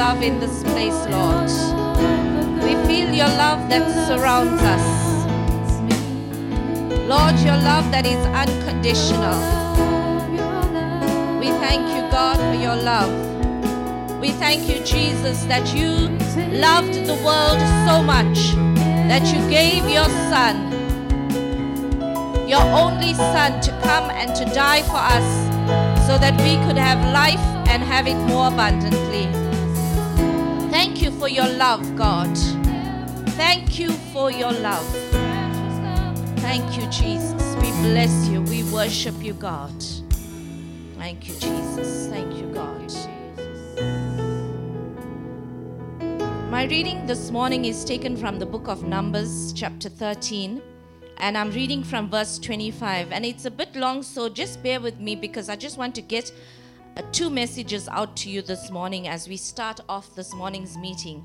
love in this place, Lord. We feel your love that surrounds us. Lord, your love that is unconditional. We thank you, God, for your love. We thank you, Jesus, that you loved the world so much that you gave your Son, your only Son, to come and to die for us so that we could have life and have it more abundantly. For your love, God. Thank you for your love. Thank you, Jesus. We bless you. We worship you, God. Thank you, Jesus. Thank you, God. My reading this morning is taken from the book of Numbers, chapter 13, and I'm reading from verse 25. And it's a bit long, so just bear with me because I just want to get uh, two messages out to you this morning as we start off this morning's meeting.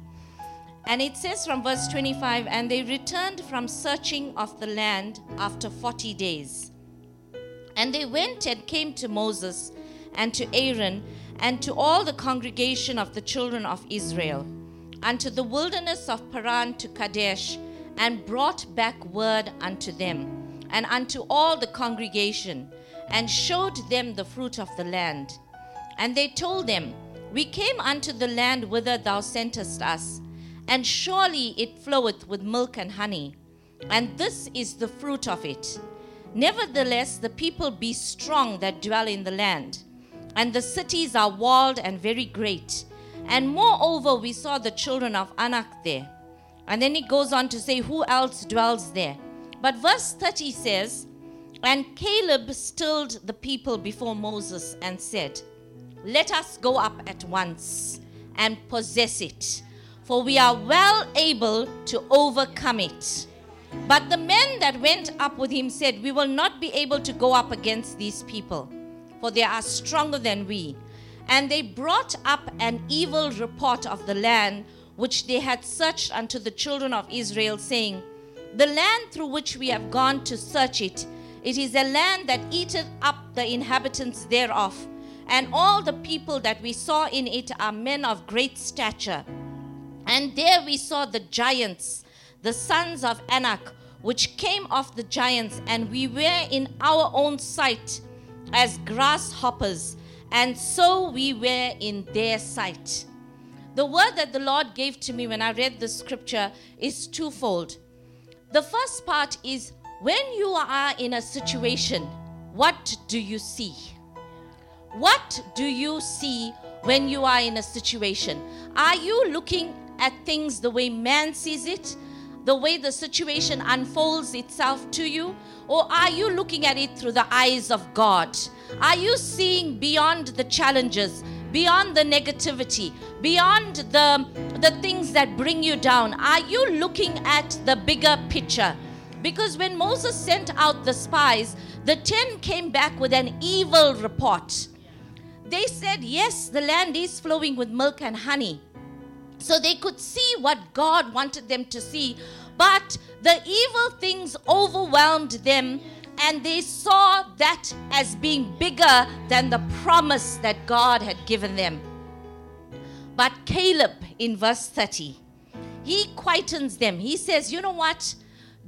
And it says from verse 25 And they returned from searching of the land after 40 days. And they went and came to Moses and to Aaron and to all the congregation of the children of Israel unto the wilderness of Paran to Kadesh, and brought back word unto them, and unto all the congregation, and showed them the fruit of the land. And they told them, We came unto the land whither thou sentest us, and surely it floweth with milk and honey, and this is the fruit of it. Nevertheless, the people be strong that dwell in the land, and the cities are walled and very great and moreover, we saw the children of Anak there. And then he goes on to say, Who else dwells there? But verse 30 says, And Caleb stilled the people before Moses and said, Let us go up at once and possess it, for we are well able to overcome it. But the men that went up with him said, We will not be able to go up against these people, for they are stronger than we. And they brought up an evil report of the land which they had searched unto the children of Israel, saying, The land through which we have gone to search it, it is a land that eateth up the inhabitants thereof, and all the people that we saw in it are men of great stature. And there we saw the giants, the sons of Anak, which came of the giants, and we were in our own sight as grasshoppers and so we were in their sight. The word that the Lord gave to me when I read the scripture is twofold. The first part is when you are in a situation, what do you see? What do you see when you are in a situation? Are you looking at things the way man sees it? The way the situation unfolds itself to you? Or are you looking at it through the eyes of God? Are you seeing beyond the challenges, beyond the negativity, beyond the, the things that bring you down? Are you looking at the bigger picture? Because when Moses sent out the spies, the ten came back with an evil report. They said, Yes, the land is flowing with milk and honey. So they could see what God wanted them to see, but the evil things overwhelmed them and they saw that as being bigger than the promise that God had given them. But Caleb, in verse 30, he quietens them. He says, You know what?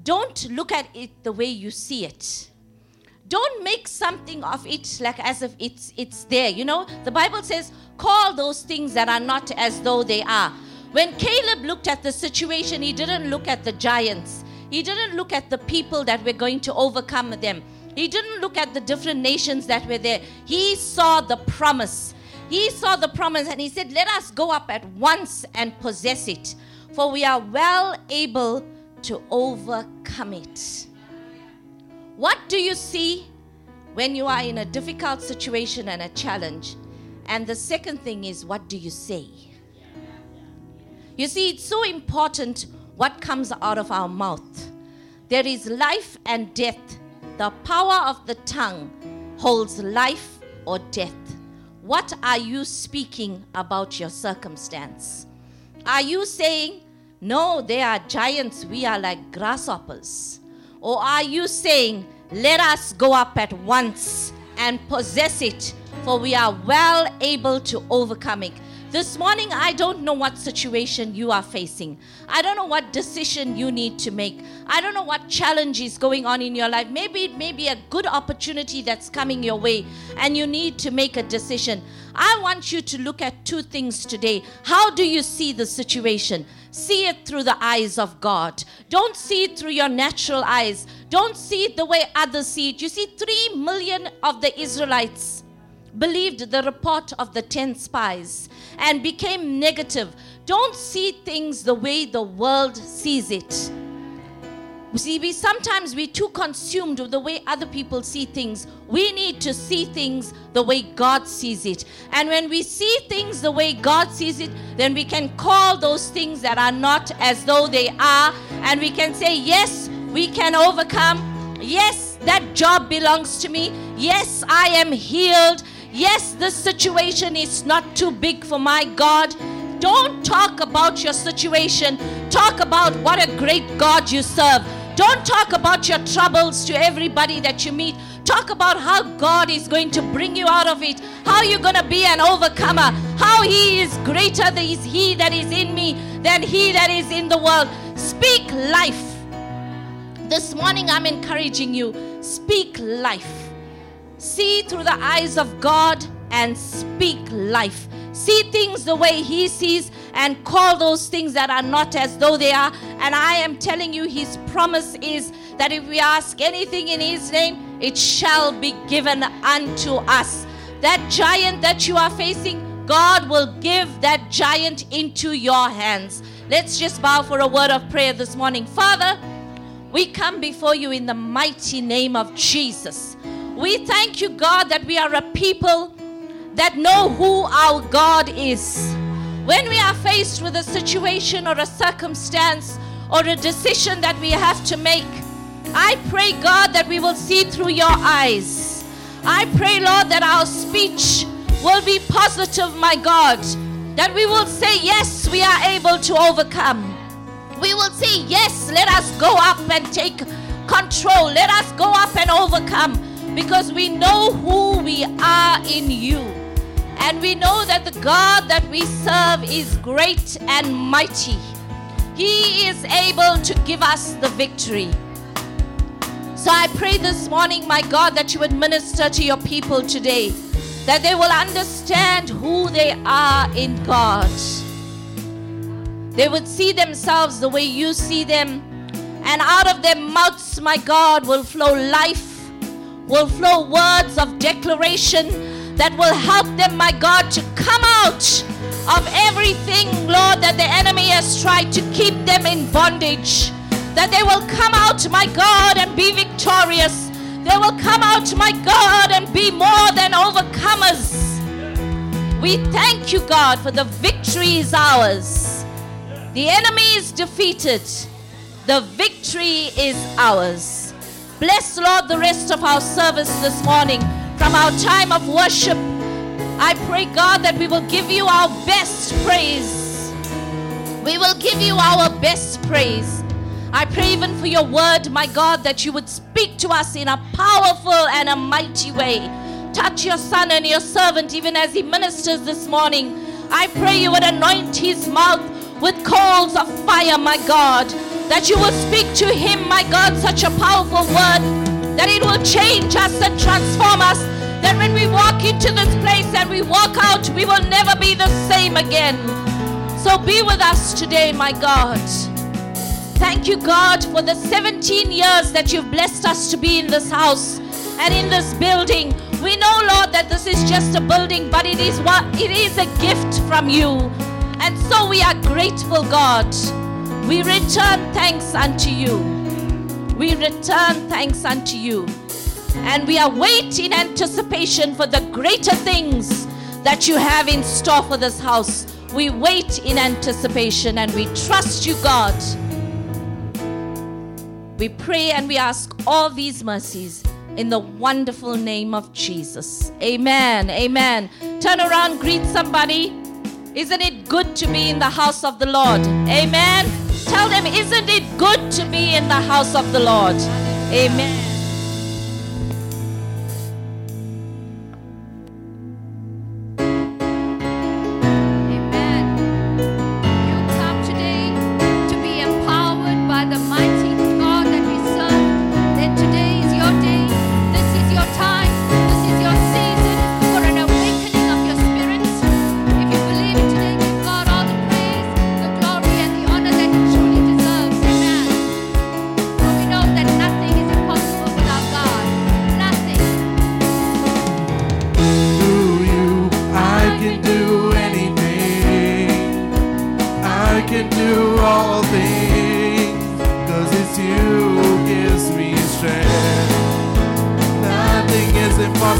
Don't look at it the way you see it. Don't make something of it like as if it's it's there. You know, the Bible says, call those things that are not as though they are. When Caleb looked at the situation, he didn't look at the giants. He didn't look at the people that were going to overcome them. He didn't look at the different nations that were there. He saw the promise. He saw the promise and he said, Let us go up at once and possess it, for we are well able to overcome it. What do you see when you are in a difficult situation and a challenge? And the second thing is, what do you say? You see, it's so important what comes out of our mouth. There is life and death. The power of the tongue holds life or death. What are you speaking about your circumstance? Are you saying, No, they are giants, we are like grasshoppers? Or are you saying, Let us go up at once and possess it, for we are well able to overcome it? This morning, I don't know what situation you are facing. I don't know what decision you need to make. I don't know what challenge is going on in your life. Maybe it may be a good opportunity that's coming your way and you need to make a decision. I want you to look at two things today. How do you see the situation? See it through the eyes of God. Don't see it through your natural eyes. Don't see it the way others see it. You see, three million of the Israelites believed the report of the 10 spies and became negative. Don't see things the way the world sees it. See, we sometimes we're too consumed with the way other people see things. We need to see things the way God sees it. And when we see things the way God sees it, then we can call those things that are not as though they are. And we can say, Yes, we can overcome. Yes, that job belongs to me. Yes, I am healed. Yes, this situation is not too big for my God. Don't talk about your situation. Talk about what a great God you serve. Don't talk about your troubles to everybody that you meet. Talk about how God is going to bring you out of it, how you're going to be an overcomer, how He is greater than He that is in me than He that is in the world. Speak life. This morning, I'm encouraging you speak life. See through the eyes of God and speak life. See things the way He sees and call those things that are not as though they are. And I am telling you, His promise is that if we ask anything in His name, it shall be given unto us. That giant that you are facing, God will give that giant into your hands. Let's just bow for a word of prayer this morning. Father, we come before you in the mighty name of Jesus. We thank you, God, that we are a people that know who our God is. When we are faced with a situation or a circumstance or a decision that we have to make, I pray, God, that we will see through your eyes. I pray, Lord, that our speech will be positive, my God. That we will say, Yes, we are able to overcome. We will say, Yes, let us go up and take control. Let us go up and overcome because we know who we are in you. And we know that the God that we serve is great and mighty. He is able to give us the victory. So I pray this morning, my God, that you would minister to your people today, that they will understand who they are in God. They would see themselves the way you see them, and out of their mouths, my God, will flow life will flow words of declaration that will help them, my God, to come out of everything, Lord, that the enemy has tried to keep them in bondage. That they will come out, my God, and be victorious. They will come out, my God, and be more than overcomers. We thank you, God, for the victory is ours. The enemy is defeated. The victory is ours. Bless, Lord, the rest of our service this morning from our time of worship. I pray, God, that we will give you our best praise. We will give you our best praise. I pray even for your word, my God, that you would speak to us in a powerful and a mighty way. Touch your son and your servant even as he ministers this morning. I pray you would anoint his mouth with coals of fire, my God that you will speak to him, my God, such a powerful word that it will change us and transform us. That when we walk into this place and we walk out, we will never be the same again. So be with us today, my God. Thank you, God, for the 17 years that you've blessed us to be in this house and in this building. We know, Lord, that this is just a building, but it is what it is a gift from you. And so we are grateful, God. We return thanks unto you. We return thanks unto you. And we are waiting anticipation for the greater things that you have in store for this house. We wait in anticipation and we trust you, God. We pray and we ask all these mercies in the wonderful name of Jesus. Amen. Amen. Turn around, greet somebody. Isn't it good to be in the house of the Lord? Amen. Tell them, isn't it good to be in the house of the Lord? Amen.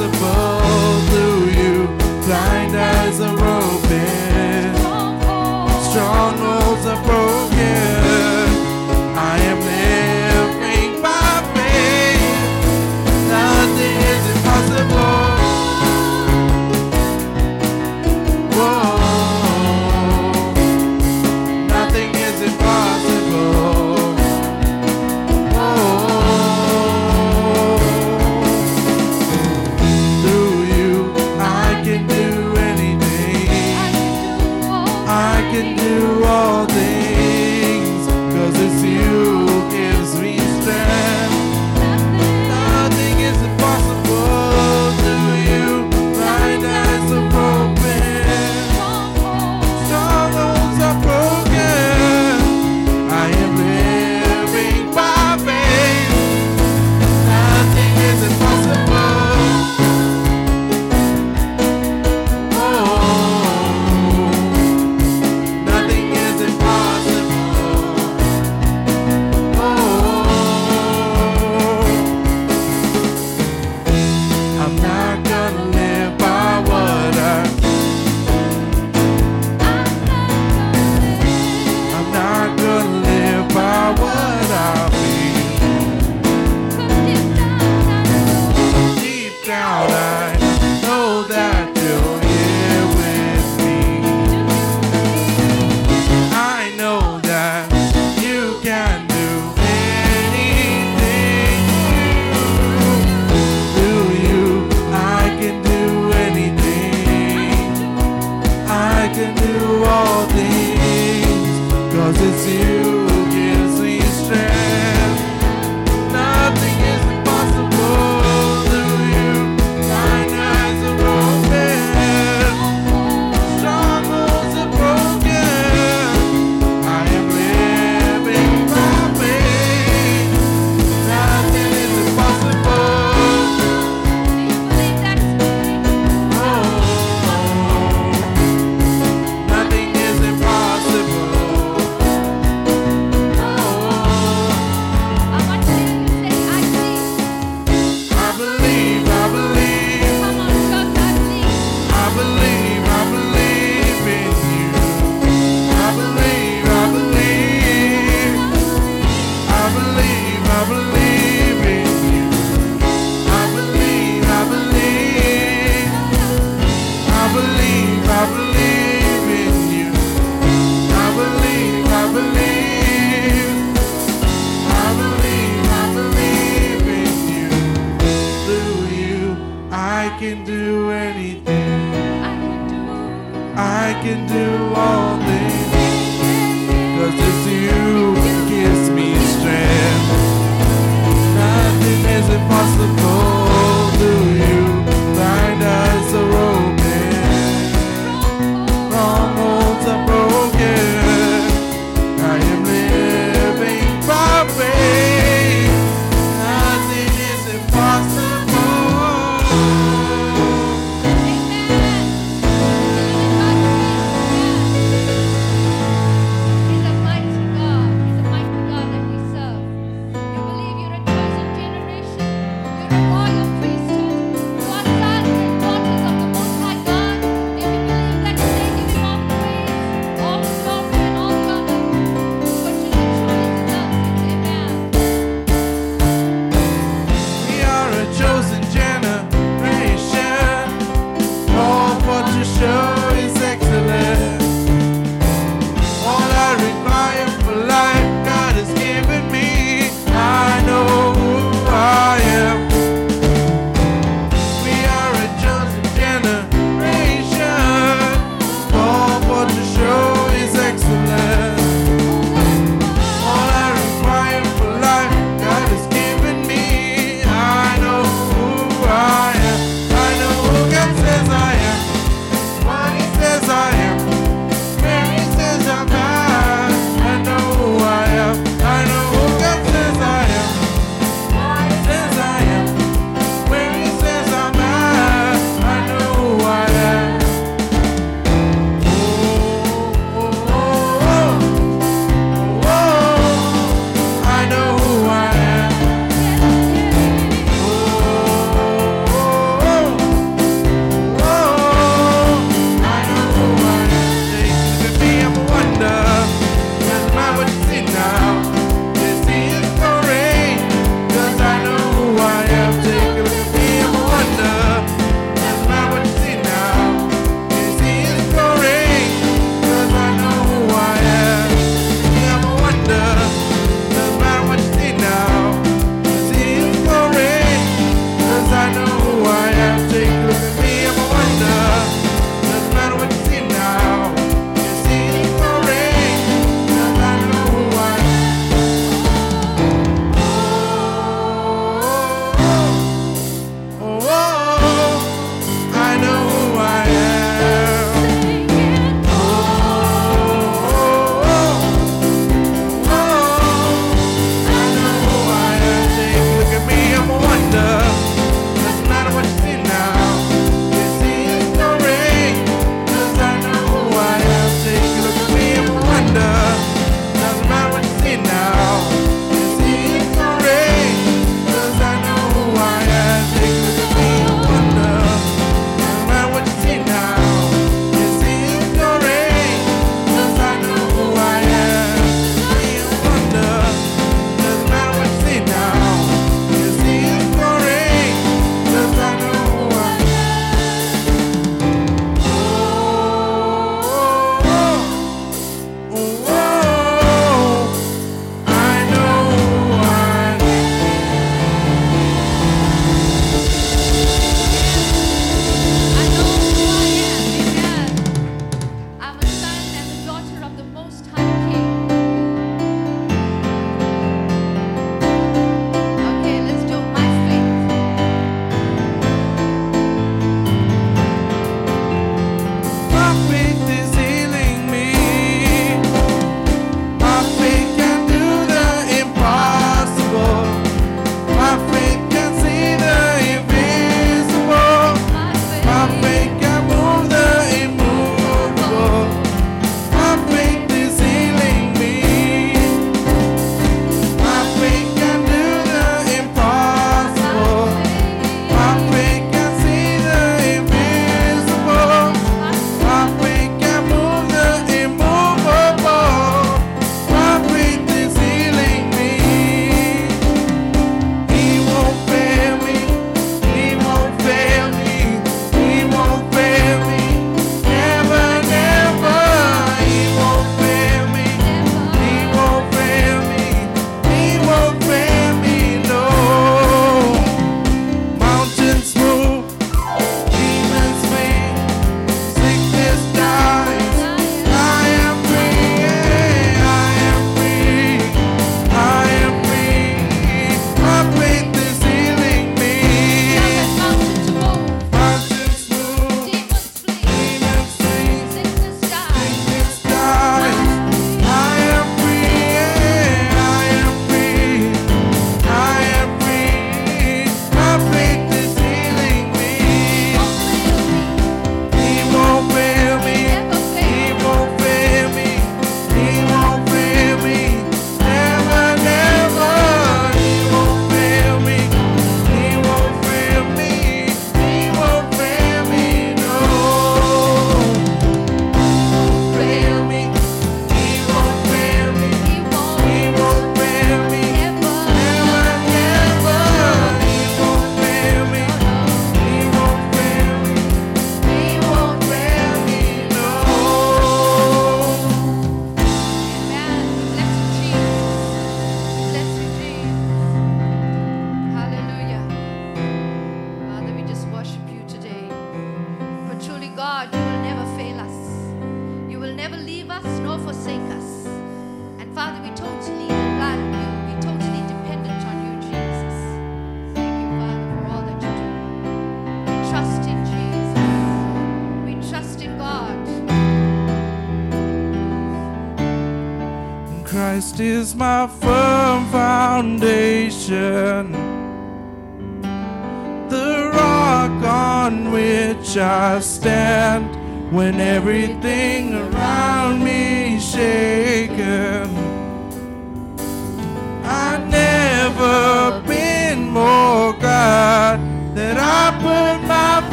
Impossible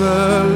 never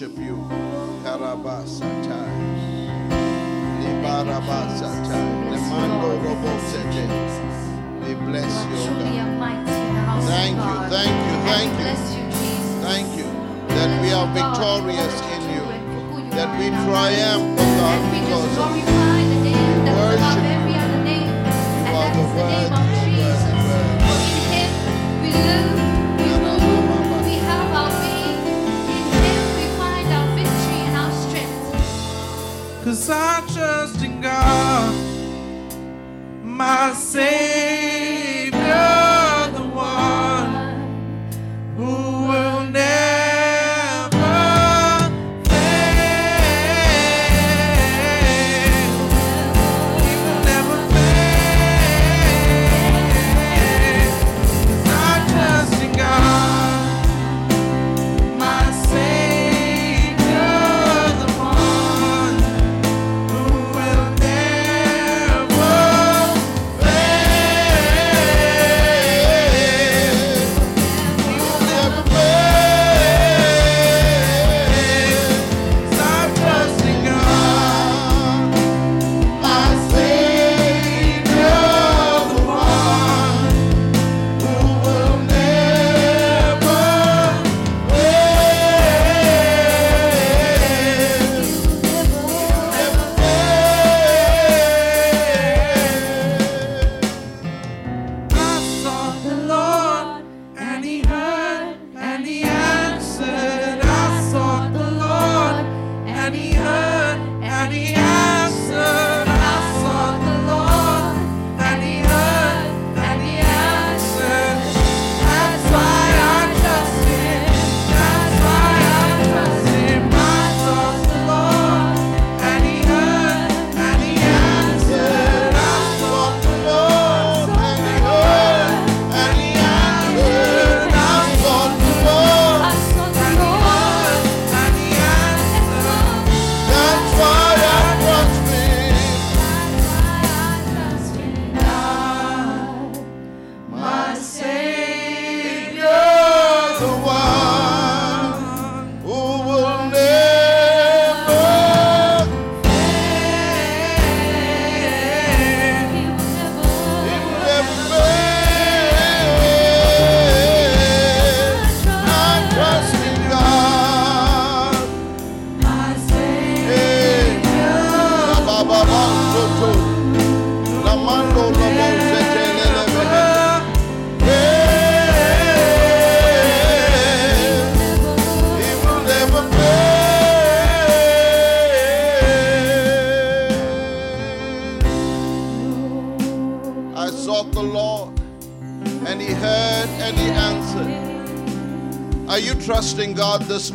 worship you.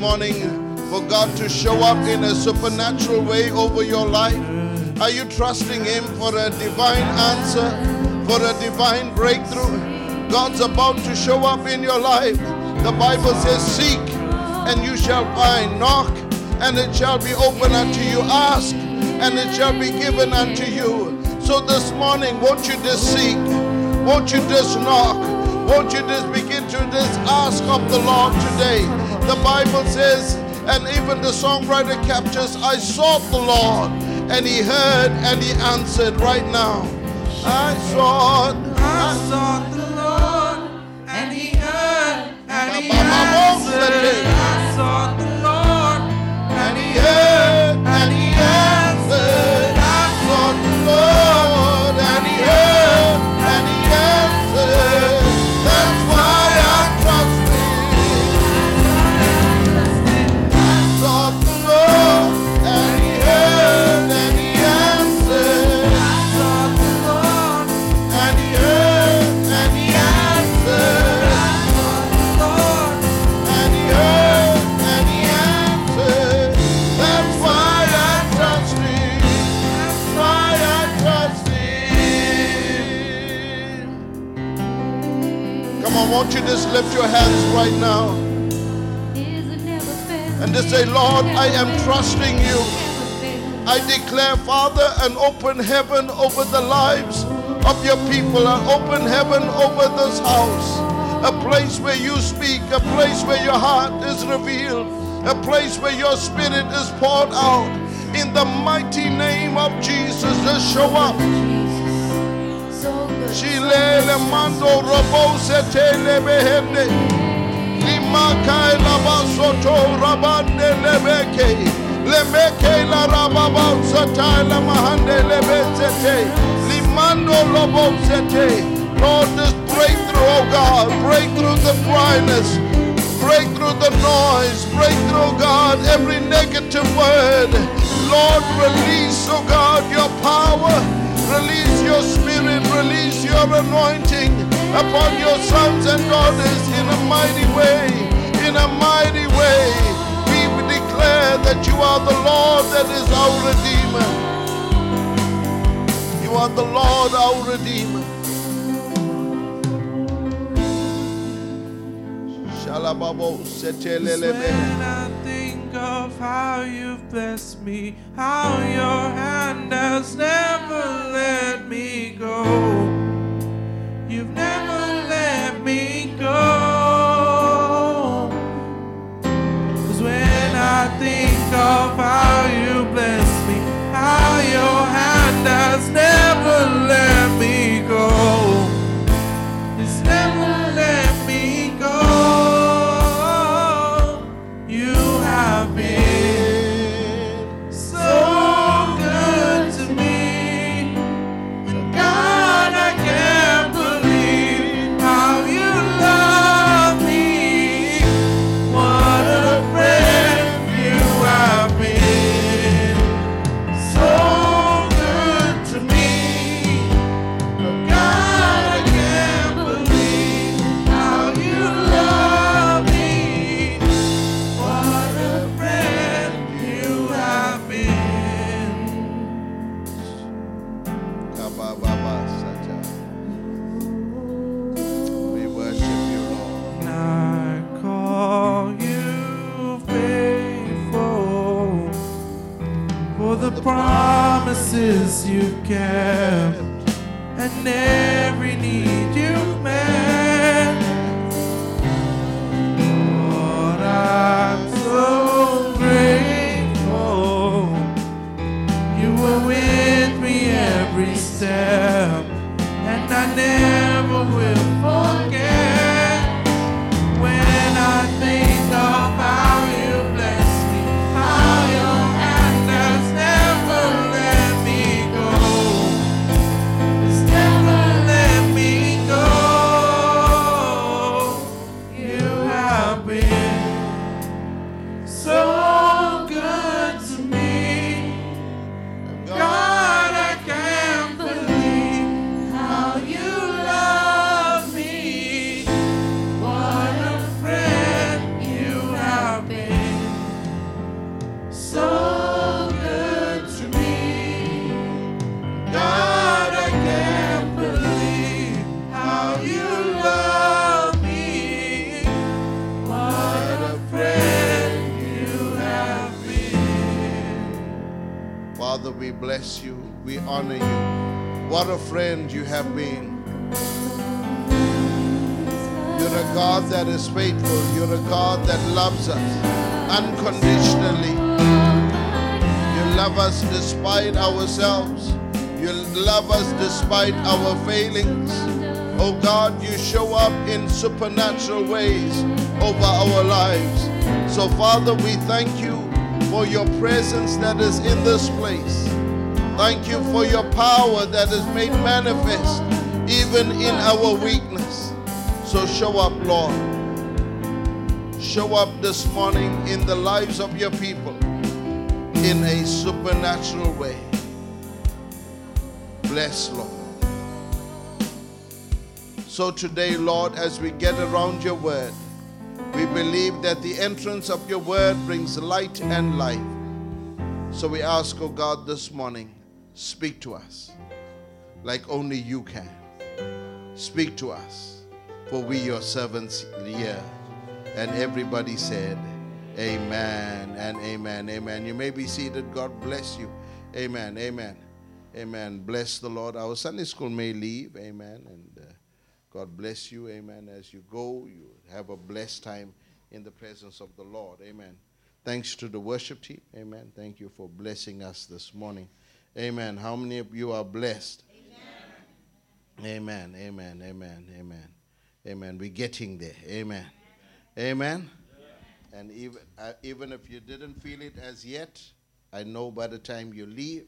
morning for God to show up in a supernatural way over your life? Are you trusting Him for a divine answer, for a divine breakthrough? God's about to show up in your life. The Bible says, Seek and you shall find, knock and it shall be open unto you, ask and it shall be given unto you. So this morning, won't you just seek? Won't you just knock? Won't you just begin to just ask of the Lord today? The Bible says, and even the songwriter captures, I sought the Lord, and he heard and he answered right now. I sought your hands right now and just say, Lord, I am trusting you. I declare, Father, an open heaven over the lives of your people, an open heaven over this house, a place where you speak, a place where your heart is revealed, a place where your spirit is poured out. In the mighty name of Jesus, just show up. Shilele mando robo setele behende. Limakai labasoto rabande lebeke. Lemeke la rababa sata la mahande lebesete. Limando lobo sete. Lord, just break through, oh God. Break through the dryness. Break through the noise. Break through, oh God, every negative word. Lord, release, oh God, your power. Release your spirit, release your anointing upon your sons and daughters in a mighty way, in a mighty way. We declare that you are the Lord that is our Redeemer. You are the Lord our Redeemer. Shalababo setelelebe. Of how you've blessed me, how your hand has never let me go. You've never let me go. 'Cause when I think of how you supernatural ways over our lives. So, Father, we thank you for your presence that is in this place. Thank you for your power that is made manifest even in our weakness. So, show up, Lord. Show up this morning in the lives of your people in a supernatural way. Bless, Lord. So today, Lord, as we get around your word, we believe that the entrance of your word brings light and life. So we ask, oh God, this morning, speak to us like only you can. Speak to us, for we your servants here. And everybody said, Amen and amen. Amen. You may be seated. God bless you. Amen. Amen. Amen. Bless the Lord. Our Sunday school may leave. Amen. And God bless you. Amen. As you go, you have a blessed time in the presence of the Lord. Amen. Thanks to the worship team. Amen. Thank you for blessing us this morning. Amen. How many of you are blessed? Amen. Amen. Amen. Amen. Amen. We're getting there. Amen. Amen. And even uh, even if you didn't feel it as yet, I know by the time you leave,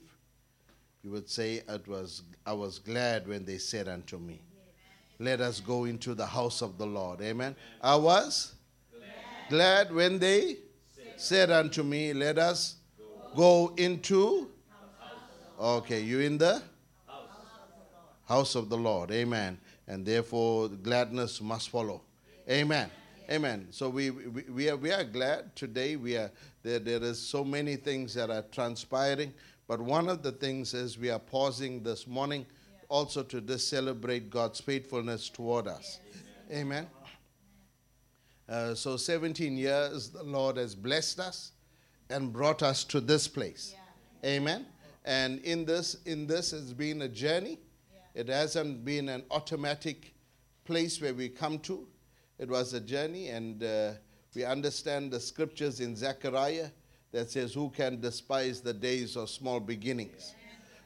you would say, "It was I was glad when they said unto me, Let us go into the house of the Lord." Amen. I was glad, when they said unto me, Let us go into. Okay, you in the house of the Lord. Amen. And therefore, gladness must follow. Amen. Amen. So we, we, we, are, we are glad today. We are, there, there is so many things that are transpiring. But one of the things is we are pausing this morning also to just celebrate God's faithfulness toward us. Amen. Uh, so 17 years the Lord has blessed us and brought us to this place. Amen. And in this, in this has been a journey. It hasn't been an automatic place where we come to. It was a journey, and uh, we understand the scriptures in Zechariah that says, Who can despise the days of small beginnings?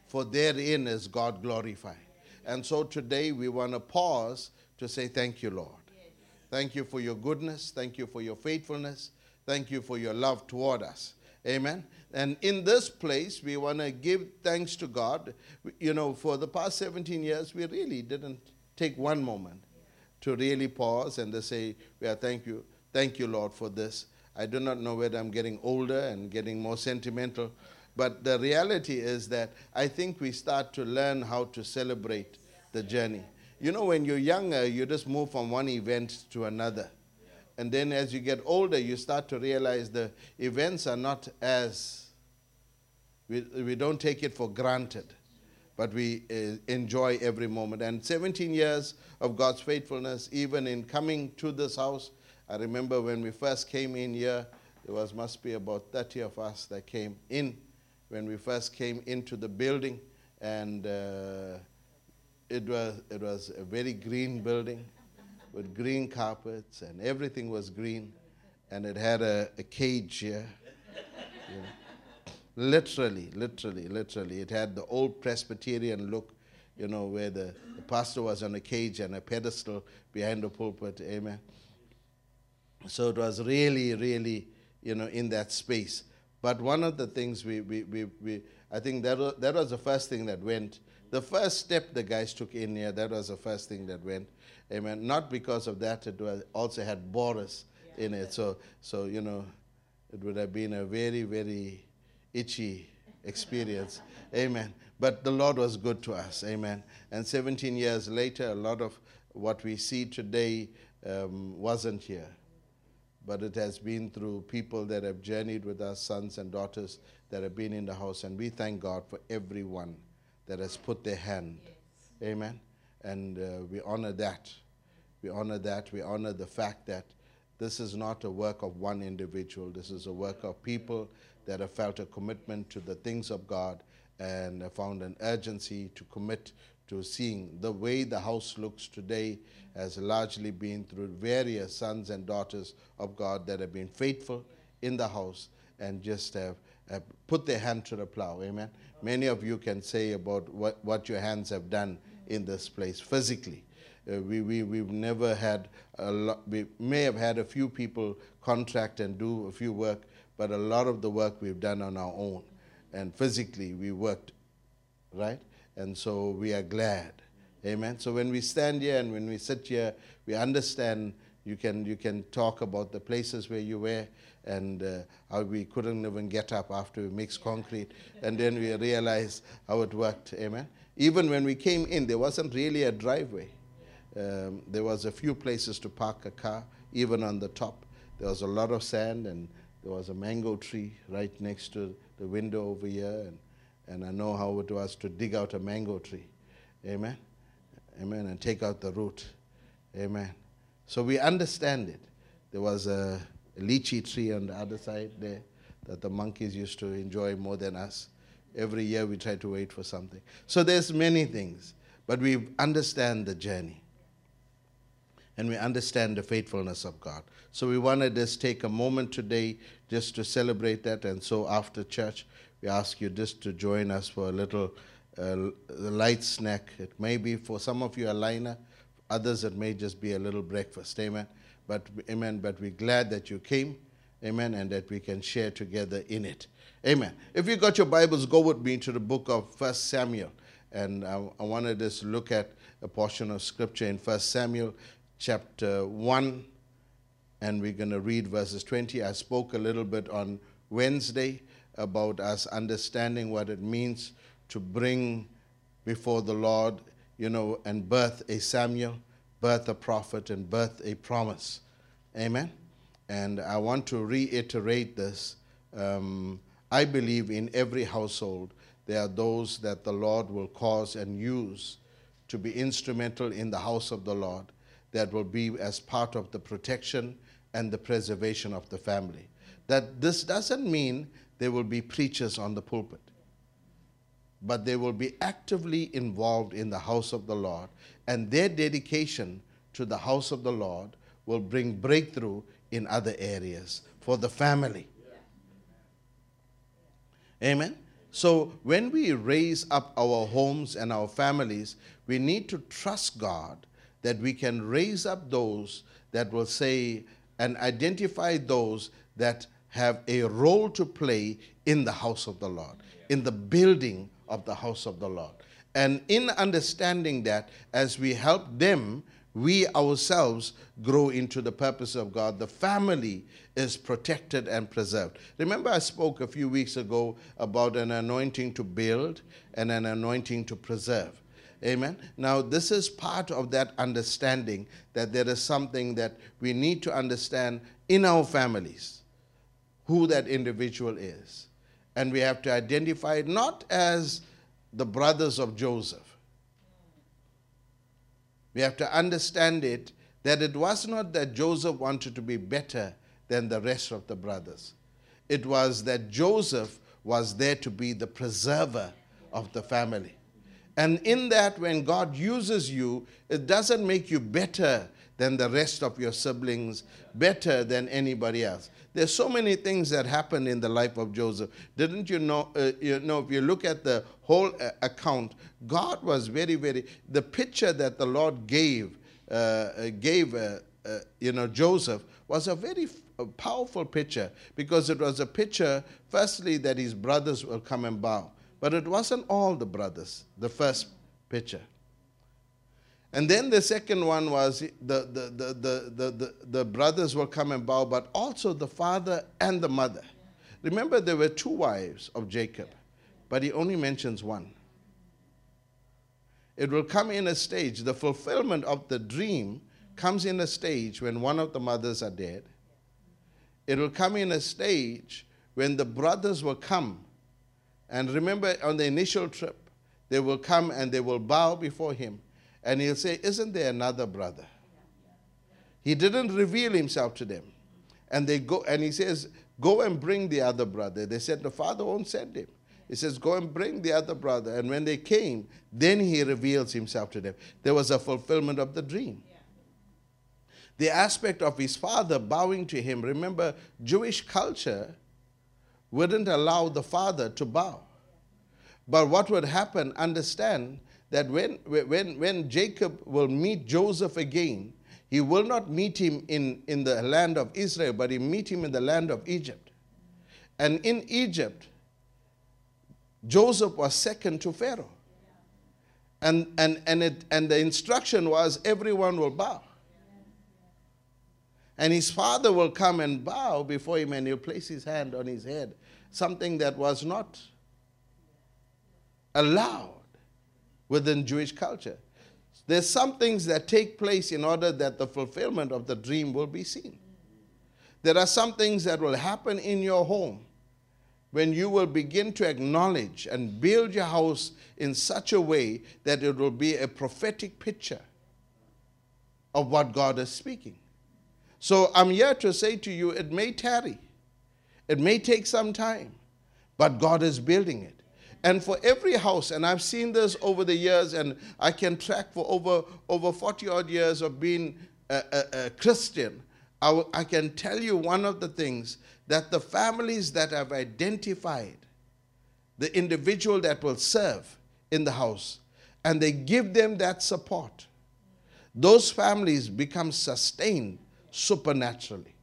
For therein is God glorified. And so today we want to pause to say, Thank you, Lord. Thank you for your goodness. Thank you for your faithfulness. Thank you for your love toward us. Amen. And in this place, we want to give thanks to God. You know, for the past 17 years, we really didn't take one moment to really pause and to say, "Yeah, thank you, thank you, Lord, for this." I do not know whether I'm getting older and getting more sentimental, but the reality is that I think we start to learn how to celebrate the journey. You know, when you're younger, you just move from one event to another. And then as you get older, you start to realize the events are not as, we, we don't take it for granted, but we uh, enjoy every moment. And 17 years of God's faithfulness, even in coming to this house, I remember when we first came in here, there was must be about 30 of us that came in when we first came into the building. And uh, it, was, it was a very green building with green carpets, and everything was green. And it had a, a cage here. You know. Literally, literally, literally. It had the old Presbyterian look, you know, where the, the pastor was on a cage and a pedestal behind the pulpit. Amen. So it was really, really, you know, in that space. But one of the things we, we, we, we I think that was, that was the first thing that went. The first step the guys took in here, that was the first thing that went. Amen. Not because of that, it was also had Boris in it. So, so, you know, it would have been a very, very itchy experience. Amen. But the Lord was good to us. Amen. And 17 years later, a lot of what we see today um, wasn't here. But it has been through people that have journeyed with us, sons and daughters that have been in the house. And we thank God for everyone that has put their hand. Amen. And uh, we honor that. We honor that. We honor the fact that this is not a work of one individual. This is a work of people that have felt a commitment to the things of God and have found an urgency to commit to seeing the way the house looks today has largely been through various sons and daughters of God that have been faithful in the house and just have, have put their hand to the plow. Amen. Many of you can say about what, what your hands have done in this place physically. Uh, we, we, we've never had a lot, we may have had a few people contract and do a few work, but a lot of the work we've done on our own. And physically, we worked, right? And so we are glad. Amen. So when we stand here and when we sit here, we understand you can, you can talk about the places where you were and uh, how we couldn't even get up after we mixed concrete. And then we realized how it worked. Amen. Even when we came in, there wasn't really a driveway. Um, there was a few places to park a car, even on the top. There was a lot of sand, and there was a mango tree right next to the window over here. And, and I know how it was to dig out a mango tree. Amen. Amen. And take out the root. Amen. So we understand it. There was a, a lychee tree on the other side there that the monkeys used to enjoy more than us. Every year we try to wait for something. So there's many things, but we understand the journey. And we understand the faithfulness of God. So we want to just take a moment today just to celebrate that. And so after church, we ask you just to join us for a little uh, light snack. It may be for some of you a liner, others it may just be a little breakfast. Amen. But amen. But we're glad that you came. Amen. And that we can share together in it. Amen. If you got your Bibles, go with me to the book of First Samuel. And I, I want to just look at a portion of scripture in First Samuel chapter 1 and we're going to read verses 20. I spoke a little bit on Wednesday about us understanding what it means to bring before the Lord, you know, and birth a Samuel, birth a prophet, and birth a promise. Amen. And I want to reiterate this. Um, I believe in every household there are those that the Lord will cause and use to be instrumental in the house of the Lord that will be as part of the protection and the preservation of the family. That this doesn't mean there will be preachers on the pulpit, but they will be actively involved in the house of the Lord, and their dedication to the house of the Lord will bring breakthrough in other areas for the family. Amen. So when we raise up our homes and our families, we need to trust God that we can raise up those that will say, and identify those that have a role to play in the house of the Lord, in the building of the house of the Lord. And in understanding that, as we help them, we ourselves grow into the purpose of God. The family is protected and preserved. Remember, I spoke a few weeks ago about an anointing to build and an anointing to preserve. Amen. Now, this is part of that understanding that there is something that we need to understand in our families who that individual is. And we have to identify it not as the brothers of Joseph. We have to understand it that it was not that Joseph wanted to be better than the rest of the brothers. It was that Joseph was there to be the preserver of the family. And in that, when God uses you, it doesn't make you better than the rest of your siblings, better than anybody else. There's so many things that happened in the life of Joseph. Didn't you know? Uh, you know, if you look at the whole uh, account, God was very, very. The picture that the Lord gave uh, uh gave uh, you know Joseph was a very powerful picture because it was a picture, firstly, that his brothers will come and bow. But it wasn't all the brothers, the first picture. And then the second one was the, the, the, the, the, the, the brothers will come and bow, but also the father and the mother. Remember, there were two wives of Jacob, but he only mentions one. It will come in a stage, the fulfillment of the dream comes in a stage when one of the mothers are dead. It will come in a stage when the brothers will come and remember, on the initial trip, they will come and they will bow before him. And he'll say, Isn't there another brother? He didn't reveal himself to them. And they go and he says, Go and bring the other brother. They said, The father won't send him. He says, Go and bring the other brother. And when they came, then he reveals himself to them. There was a fulfillment of the dream. The aspect of his father bowing to him, remember, Jewish culture wouldn't allow the father to bow. But what would happen, understand that when, when, when Jacob will meet Joseph again, he will not meet him in, in the land of Israel, but he meet him in the land of Egypt. And in Egypt, Joseph was second to Pharaoh. And, and, and, it, and the instruction was everyone will bow. And his father will come and bow before him and he'll place his hand on his head, something that was not allowed within Jewish culture. There's some things that take place in order that the fulfillment of the dream will be seen. There are some things that will happen in your home when you will begin to acknowledge and build your house in such a way that it will be a prophetic picture of what God is speaking. So I'm here to say to you it may tarry, it may take some time, but God is building it. And for every house, and I've seen this over the years, and I can track for over, over 40 odd years of being a, a, a Christian, I, can tell you one of the things that the families that have identified the individual that will serve in the house and they give them that support, those families become sustained supernaturally.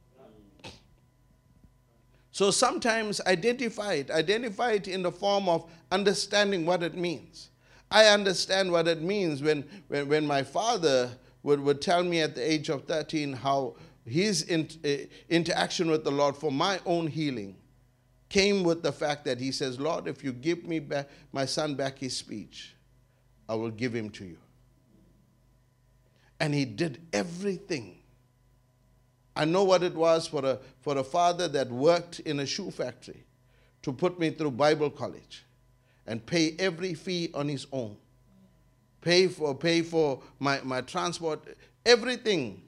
So sometimes identify it, identify it in the form of understanding what it means. I understand what it means when, when, when my father would, would tell me at the age of 13 how his in, uh, interaction with the Lord for my own healing came with the fact that he says, Lord, if you give me back, my son back his speech, I will give him to you. And he did everything I know what it was for a, for a father that worked in a shoe factory to put me through Bible college and pay every fee on his own. Pay for, pay for my, my transport, everything.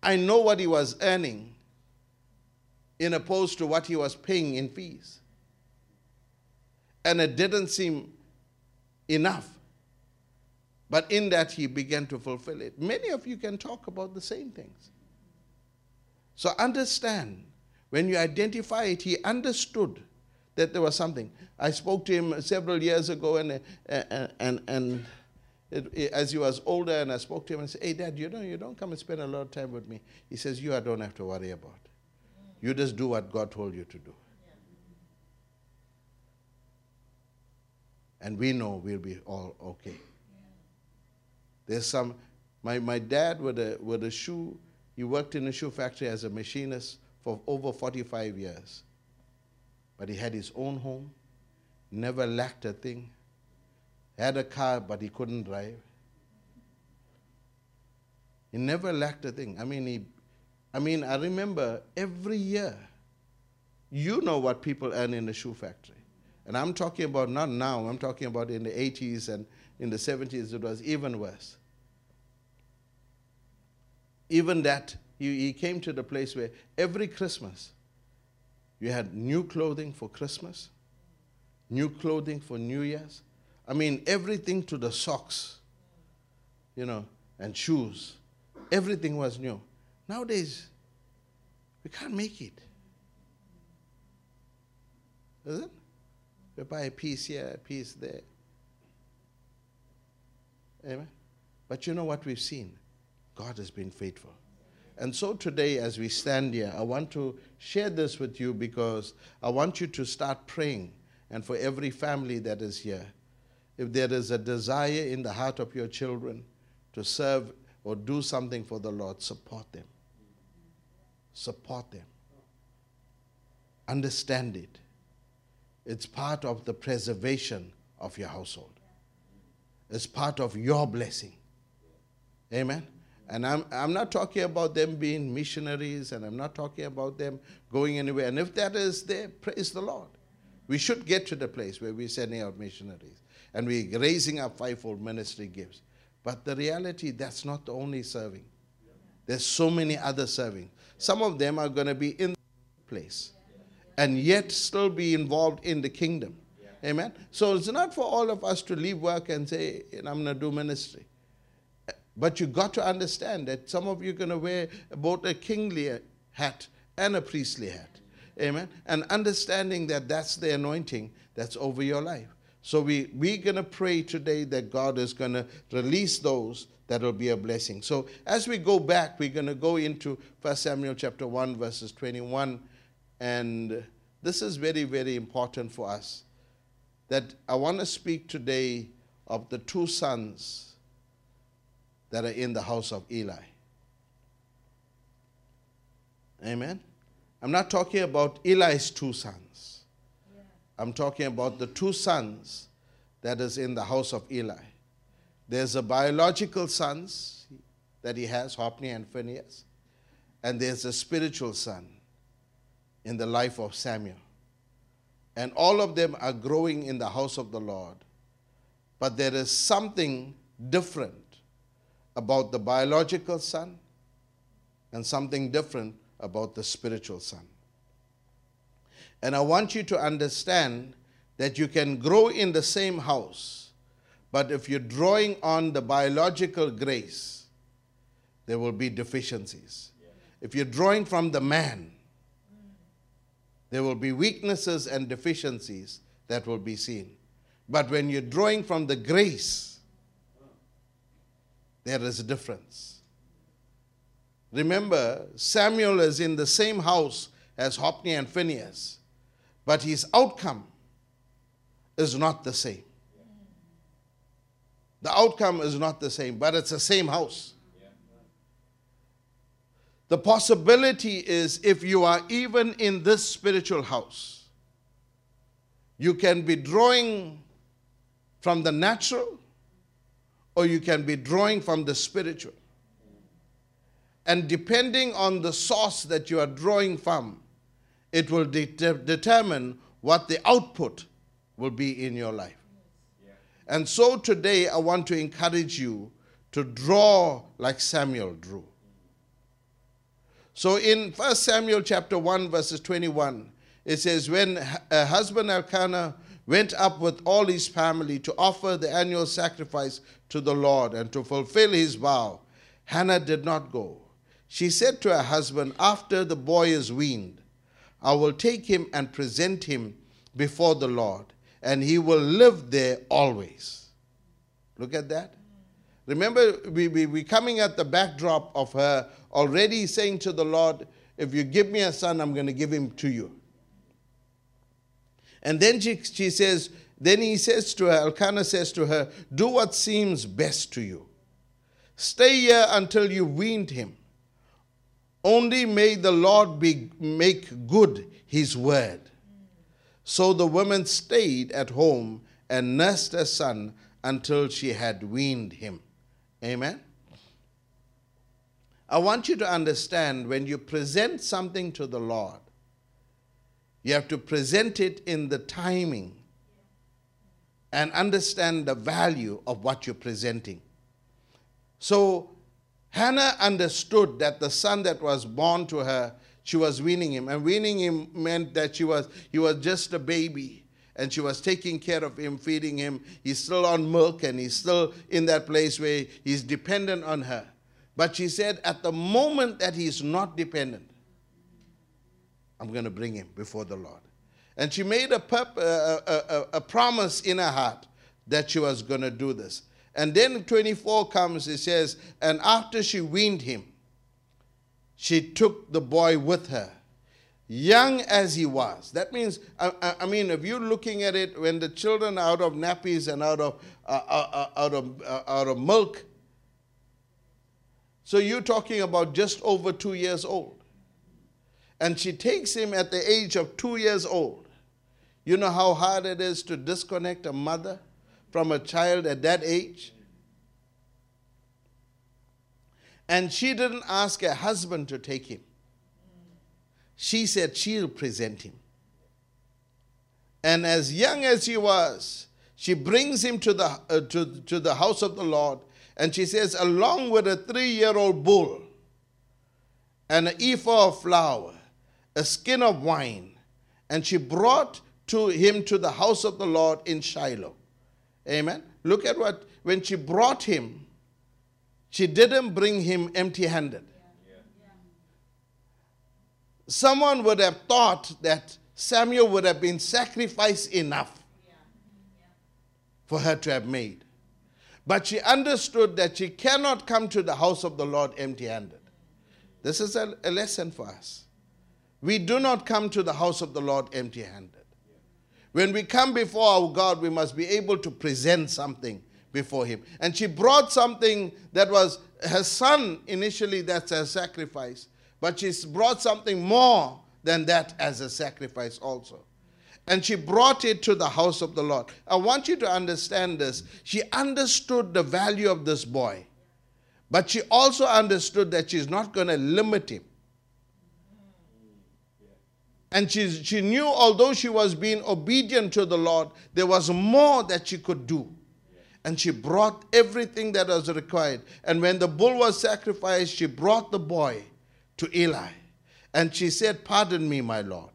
I know what he was earning in opposed to what he was paying in fees. And it didn't seem enough. But in that, he began to fulfill it. Many of you can talk about the same things. So understand, when you identify it, he understood that there was something. I spoke to him several years ago, and, and, and, and it, it, as he was older, and I spoke to him and said, Hey, Dad, you know, you don't come and spend a lot of time with me. He says, You I don't have to worry about. You just do what God told you to do. And we know we'll be all okay. There's some, my, my dad with a, with a shoe he worked in a shoe factory as a machinist for over 45 years. But he had his own home, never lacked a thing, had a car, but he couldn't drive. He never lacked a thing. I mean, he, I mean, I remember every year, you know what people earn in a shoe factory. And I'm talking about not now, I'm talking about in the 80s and in the 70s, it was even worse even that, he, he came to the place where every Christmas, you had new clothing for Christmas, new clothing for New Year's. I mean, everything to the socks, you know, and shoes. Everything was new. Nowadays, we can't make it. Is it? We buy a piece here, a piece there. Amen. But you know what we've seen? God has been faithful. And so today, as we stand here, I want to share this with you because I want you to start praying. And for every family that is here, if there is a desire in the heart of your children to serve or do something for the Lord, support them. Support them. Understand it. It's part of the preservation of your household, it's part of your blessing. Amen. And I'm, I'm not talking about them being missionaries and I'm not talking about them going anywhere. And if that is there, praise the Lord. We should get to the place where we're sending out missionaries and we're raising up fivefold ministry gifts. But the reality, that's not the only serving. There's so many other serving. Some of them are going to be in the place and yet still be involved in the kingdom. Amen. So it's not for all of us to leave work and say, I'm going to do ministry. But you got to understand that some of you are going to wear both a kingly hat and a priestly hat. Amen. And understanding that that's the anointing that's over your life. So we, we're going to pray today that God is going to release those that will be a blessing. So as we go back, we're going to go into 1 Samuel chapter 1, verses 21. And this is very, very important for us. That I want to speak today of the two sons that are in the house of Eli. Amen. I'm not talking about Eli's two sons. Yeah. I'm talking about the two sons that is in the house of Eli. There's a biological sons that he has, Hophni and Phineas, and there's a spiritual son in the life of Samuel. And all of them are growing in the house of the Lord. But there is something different about the biological son and something different about the spiritual son. And I want you to understand that you can grow in the same house, but if you're drawing on the biological grace, there will be deficiencies. If you're drawing from the man, there will be weaknesses and deficiencies that will be seen. But when you're drawing from the grace, there is a difference. Remember, Samuel is in the same house as Hophni and Phineas, but his outcome is not the same. The outcome is not the same, but it's the same house. The possibility is if you are even in this spiritual house, you can be drawing from the natural or you can be drawing from the spiritual. And depending on the source that you are drawing from, it will de- determine what the output will be in your life. And so today I want to encourage you to draw like Samuel drew. So in 1 Samuel chapter 1 verses 21, it says when a husband Elkanah went up with all his family to offer the annual sacrifice to the Lord and to fulfill his vow, Hannah did not go. She said to her husband, After the boy is weaned, I will take him and present him before the Lord, and he will live there always. Look at that. Remember, we, we, we're coming at the backdrop of her already saying to the Lord, If you give me a son, I'm going to give him to you. And then she, she says, then he says to her, Elkanah says to her, Do what seems best to you. Stay here until you weaned him. Only may the Lord be, make good his word. So the woman stayed at home and nursed her son until she had weaned him. Amen. I want you to understand when you present something to the Lord, you have to present it in the timing and understand the value of what you're presenting. So Hannah understood that the son that was born to her, she was weaning him. And weaning him meant that she was, he was just a baby. And she was taking care of him, feeding him. He's still on milk and he's still in that place where he's dependent on her. But she said, at the moment that he's not dependent, I'm going to bring him before the Lord. And she made a, a, a, a promise in her heart that she was going to do this. And then 24 comes, it says, and after she weaned him, she took the boy with her, young as he was. That means, I, I mean, if you're looking at it, when the children are out of nappies and out of, uh, uh, uh out of, uh, out of milk, so you're talking about just over two years old. And she takes him at the age of two years old. You know how hard it is to disconnect a mother from a child at that age? And she didn't ask her husband to take him. She said she'll present him. And as young as he was, she brings him to the, uh, to, to the house of the Lord. And she says, along with a three year old bull and an ephah of flour, a skin of wine. And she brought to him to the house of the Lord in Shiloh. Amen. Look at what, when she brought him, she didn't bring him empty handed. Someone would have thought that Samuel would have been sacrificed enough for her to have made. But she understood that she cannot come to the house of the Lord empty handed. This is a, a, lesson for us. We do not come to the house of the Lord empty handed. When we come before our God, we must be able to present something before Him. And she brought something that was her son initially, that's a sacrifice, but she's brought something more than that as a sacrifice also. And she brought it to the house of the Lord. I want you to understand this. She understood the value of this boy, but she also understood that she's not going to limit him. And she, she knew, although she was being obedient to the Lord, there was more that she could do. and she brought everything that was required. And when the bull was sacrificed, she brought the boy to Eli. And she said, Pardon me, my Lord.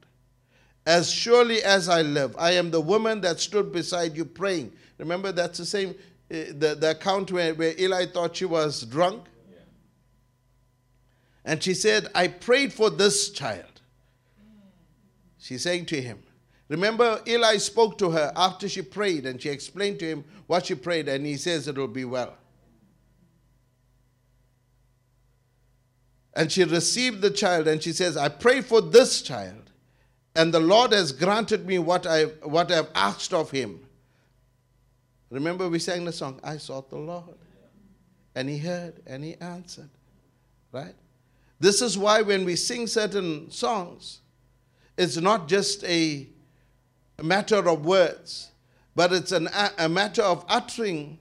As surely as I live, I am the woman that stood beside you praying. Remember, that's the same, uh, the, the account where, where Eli thought she was drunk. And she said, I prayed for this child. She's saying to him, Remember, Eli spoke to her after she prayed and she explained to him what she prayed, and he says it will be well. And she received the child and she says, I pray for this child, and the Lord has granted me what I what I've asked of him. Remember, we sang the song, I sought the Lord. And he heard and he answered. Right? This is why when we sing certain songs, it's not just a matter of words, but it's an, a matter of uttering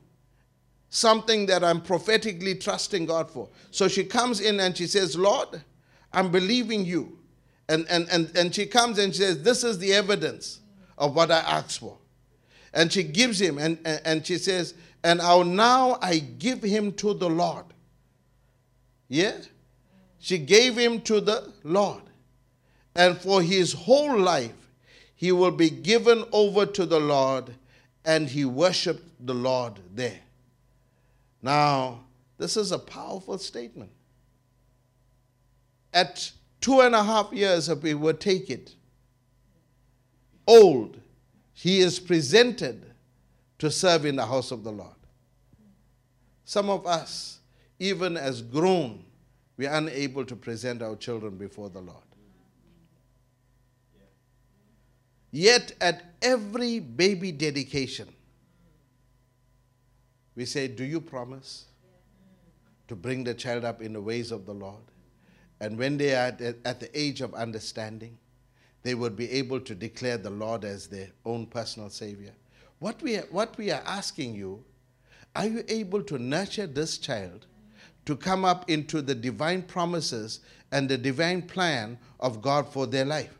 something that I'm prophetically trusting God for. So she comes in and she says, Lord, I'm believing you. And, and, and, and she comes and she says, This is the evidence of what I asked for. And she gives him, and, and, and she says, And I'll now I give him to the Lord. Yeah? She gave him to the Lord. And for his whole life, he will be given over to the Lord, and he worshiped the Lord there. Now, this is a powerful statement. At two and a half years, if we would take it, old, he is presented to serve in the house of the Lord. Some of us, even as grown, we are unable to present our children before the Lord. Yet, at every baby dedication, we say, Do you promise to bring the child up in the ways of the Lord? And when they are at the age of understanding, they would be able to declare the Lord as their own personal Savior. What we are, what we are asking you, are you able to nurture this child to come up into the divine promises and the divine plan of God for their life?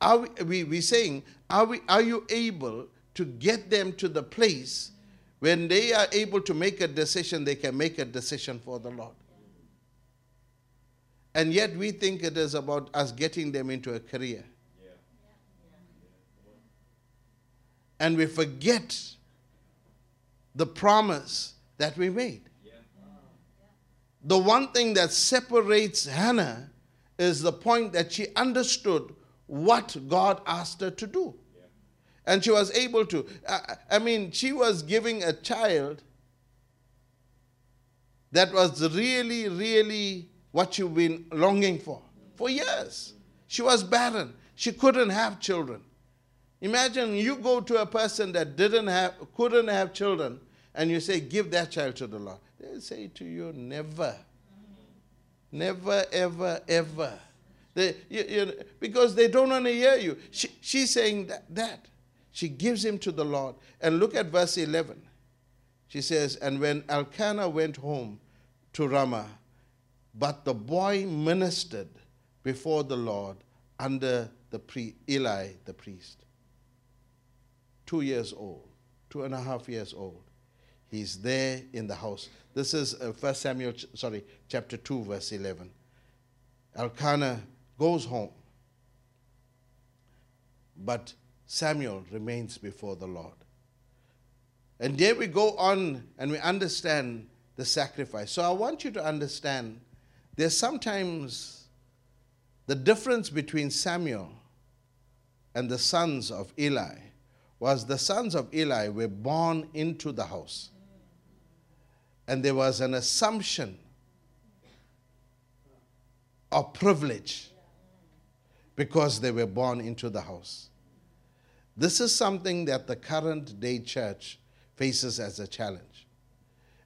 Are we, we, we saying, are, we, are you able to get them to the place when they are able to make a decision, they can make a decision for the Lord? And yet we think it is about us getting them into a career. And we forget the promise that we made. The one thing that separates Hannah is the point that she understood what God asked her to do. And she was able to. I, I mean, she was giving a child that was really, really what you've been longing for for years. She was barren. She couldn't have children. Imagine you go to a person that didn't have, couldn't have children, and you say, "Give that child to the Lord." They say to you, "Never, never, ever, ever." They, you, you, because they don't want to hear you. She, she's saying that, that. She gives him to the Lord. And look at verse 11. She says, And when Elkanah went home to Ramah, but the boy ministered before the Lord under the pre- Eli the priest. Two years old, two and a half years old. He's there in the house. This is uh, 1 Samuel, sorry, chapter 2, verse 11. Elkanah goes home. But Samuel remains before the Lord. And there we go on and we understand the sacrifice. So I want you to understand there's sometimes the difference between Samuel and the sons of Eli was the sons of Eli were born into the house. And there was an assumption of privilege because they were born into the house. This is something that the current day church faces as a challenge.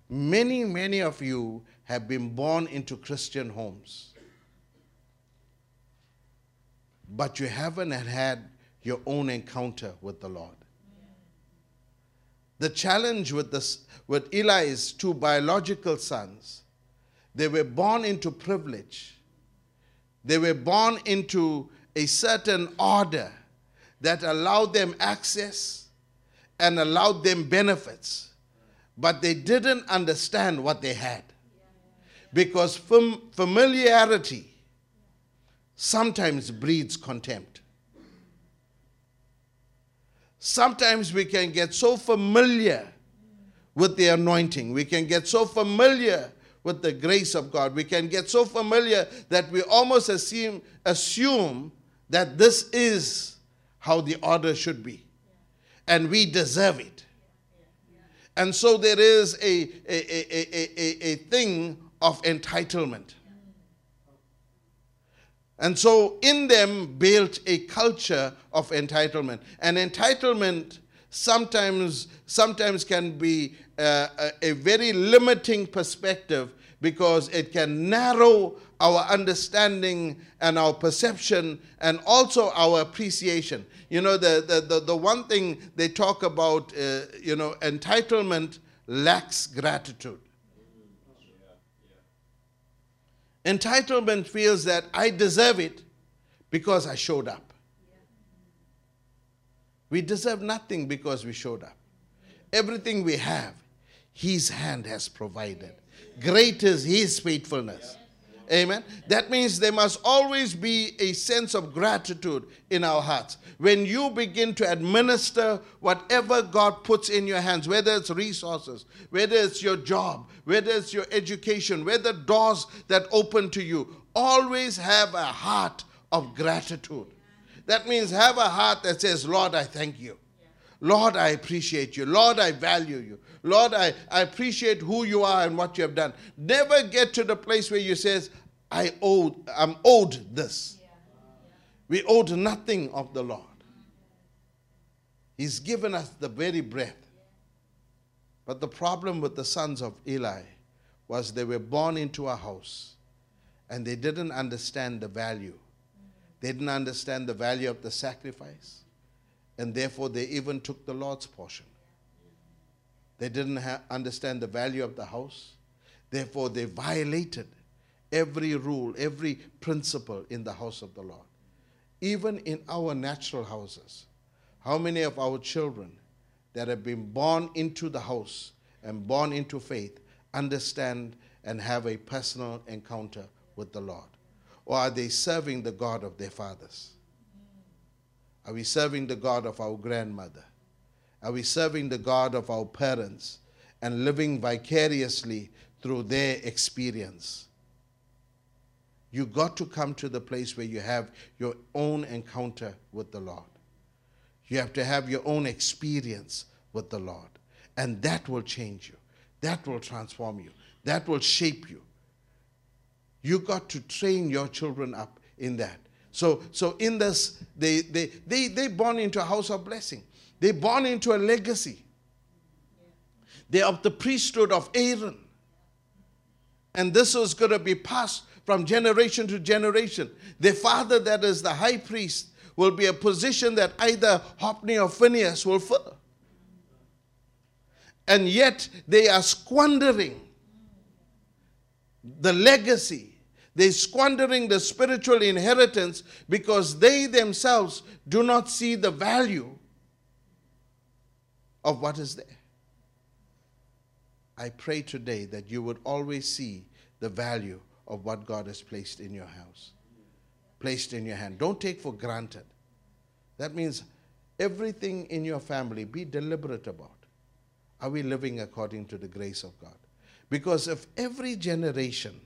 Many, many of you have been born into Christian homes, but you haven't had your own encounter with the Lord. The challenge with, this, with Eli's two biological sons, they were born into privilege. They were born into a certain order that allowed them access and allowed them benefits. but they didn't understand what they had. Because fam- familiarity sometimes breeds contempt. Sometimes we can get so familiar with the anointing, we can get so familiar with the grace of God, we can get so familiar that we almost assume, assume that this is how the order should be, and we deserve it. And so there is a, a, a, a, a, thing of entitlement. And so in them built a culture of entitlement. And entitlement sometimes sometimes can be uh, a, a very limiting perspective because it can narrow our understanding and our perception and also our appreciation. You know, the, the, the, the one thing they talk about, uh, you know, entitlement lacks gratitude. Entitlement feels that I deserve it because I showed up. We deserve nothing because we showed up. Everything we have, His hand has provided. Great is His faithfulness. Amen. That means there must always be a sense of gratitude in our hearts. When you begin to administer whatever God puts in your hands, whether it's resources, whether it's your job, whether it's your education, whether doors that open to you, always have a heart of gratitude. That means have a heart that says, Lord, I thank you. Lord, I appreciate you. Lord, I value you. Lord, I, I appreciate who you are and what you have done. Never get to the place where you says, I owe, I'm owed this. We owed nothing of the Lord. He's given us the very breath. But the problem with the sons of Eli was they were born into a house and they didn't understand the value. They didn't understand the value of the sacrifice and therefore they even took the Lord's portion. They didn't ha- understand the value of the house, therefore they violated every rule, every principle in the house of the Lord. Even in our natural houses, how many of our children that have been born into the house and born into faith understand and have a personal encounter with the Lord? Or are they serving the God of their fathers? Are we serving the God of our grandmother? Are we serving the God of our parents and living vicariously through their experience? You got to come to the place where you have your own encounter with the Lord. You have to have your own experience with the Lord. And that will change you. That will transform you. That will shape you. You got to train your children up in that. So, so in this, they, they, they, they born into a house of blessing. They born into a legacy. They're of the priesthood of Aaron. And this is going to be passed from generation to generation. Their father, that is the high priest, will be a position that either Hophni or Phineas will fill. And yet they are squandering the legacy they're squandering the spiritual inheritance because they themselves do not see the value of what is there. I pray today that you would always see the value of what God has placed in your house, placed in your hand. Don't take for granted. That means everything in your family, be deliberate about. Are we living according to the grace of God? Because if every generation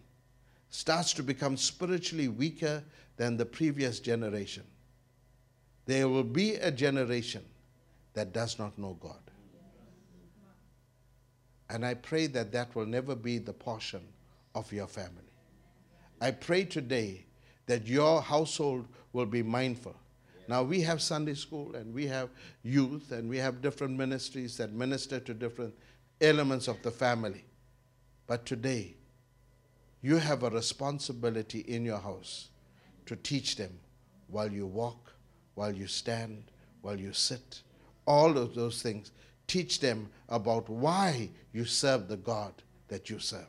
starts to become spiritually weaker than the previous generation, there will be a generation that does not know God. And I pray that that will never be the portion of your family. I pray today that your household will be mindful. Now, we have Sunday school and we have youth and we have different ministries that minister to different elements of the family. But today, you have a responsibility in your house to teach them while you walk, while you stand, while you sit, all of those things. Teach them about why you serve the God that you serve,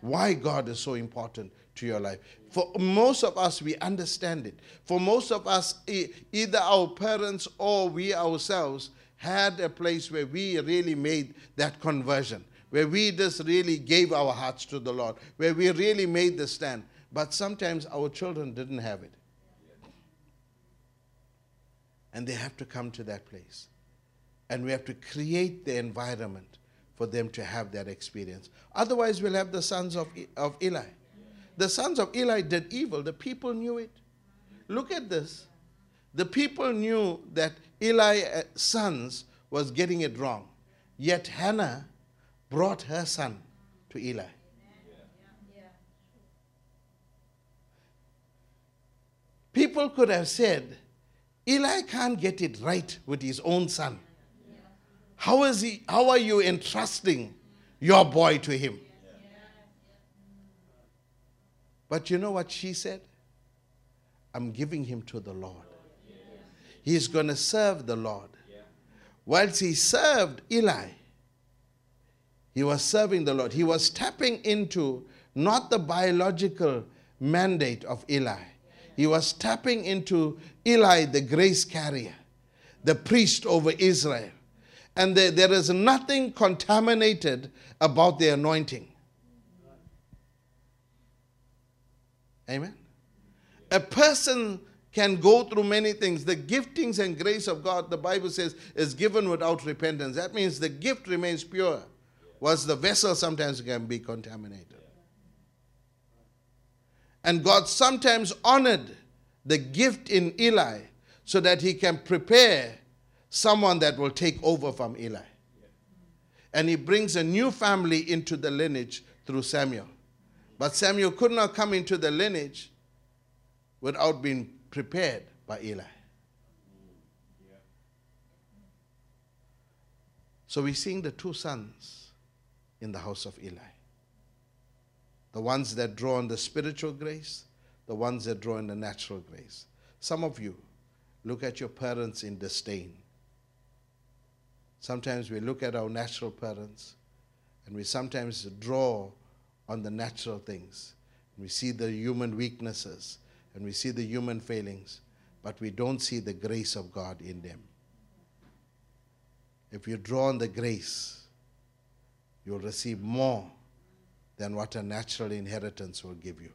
why God is so important to your life. For most of us, we understand it. For most of us, either our parents or we ourselves had a place where we really made that conversion. where we just really gave our hearts to the Lord, where we really made the stand. But sometimes our children didn't have it. And they have to come to that place. And we have to create the environment for them to have that experience. Otherwise, we'll have the sons of, of Eli. The sons of Eli did evil, the people knew it. Look at this. The people knew that Eli's uh, sons was getting it wrong. Yet Hannah brought her son to Eli. People could have said, Eli can't get it right with his own son. How is he how are you entrusting your boy to him? But you know what she said? I'm giving him to the Lord. He's going to serve the Lord. Whilst he served Eli, he was serving the Lord. He was tapping into not the biological mandate of Eli, he was tapping into Eli, the grace carrier, the priest over Israel. And there, there is nothing contaminated about the anointing. Amen. A person can go through many things. The giftings and grace of God, the Bible says, is given without repentance. That means the gift remains pure, whilst the vessel sometimes can be contaminated. And God sometimes honored the gift in Eli so that he can prepare someone that will take over from Eli. And he brings a new family into the lineage through Samuel. But Samuel could not come into the lineage without being prepared by Eli. So we're seeing the two sons in the house of Eli the ones that draw on the spiritual grace, the ones that draw on the natural grace. Some of you look at your parents in disdain. Sometimes we look at our natural parents and we sometimes draw on the natural things. We see the human weaknesses and we see the human failings, but we don't see the grace of God in them. If you draw on the grace, you'll receive more than what a natural inheritance will give you.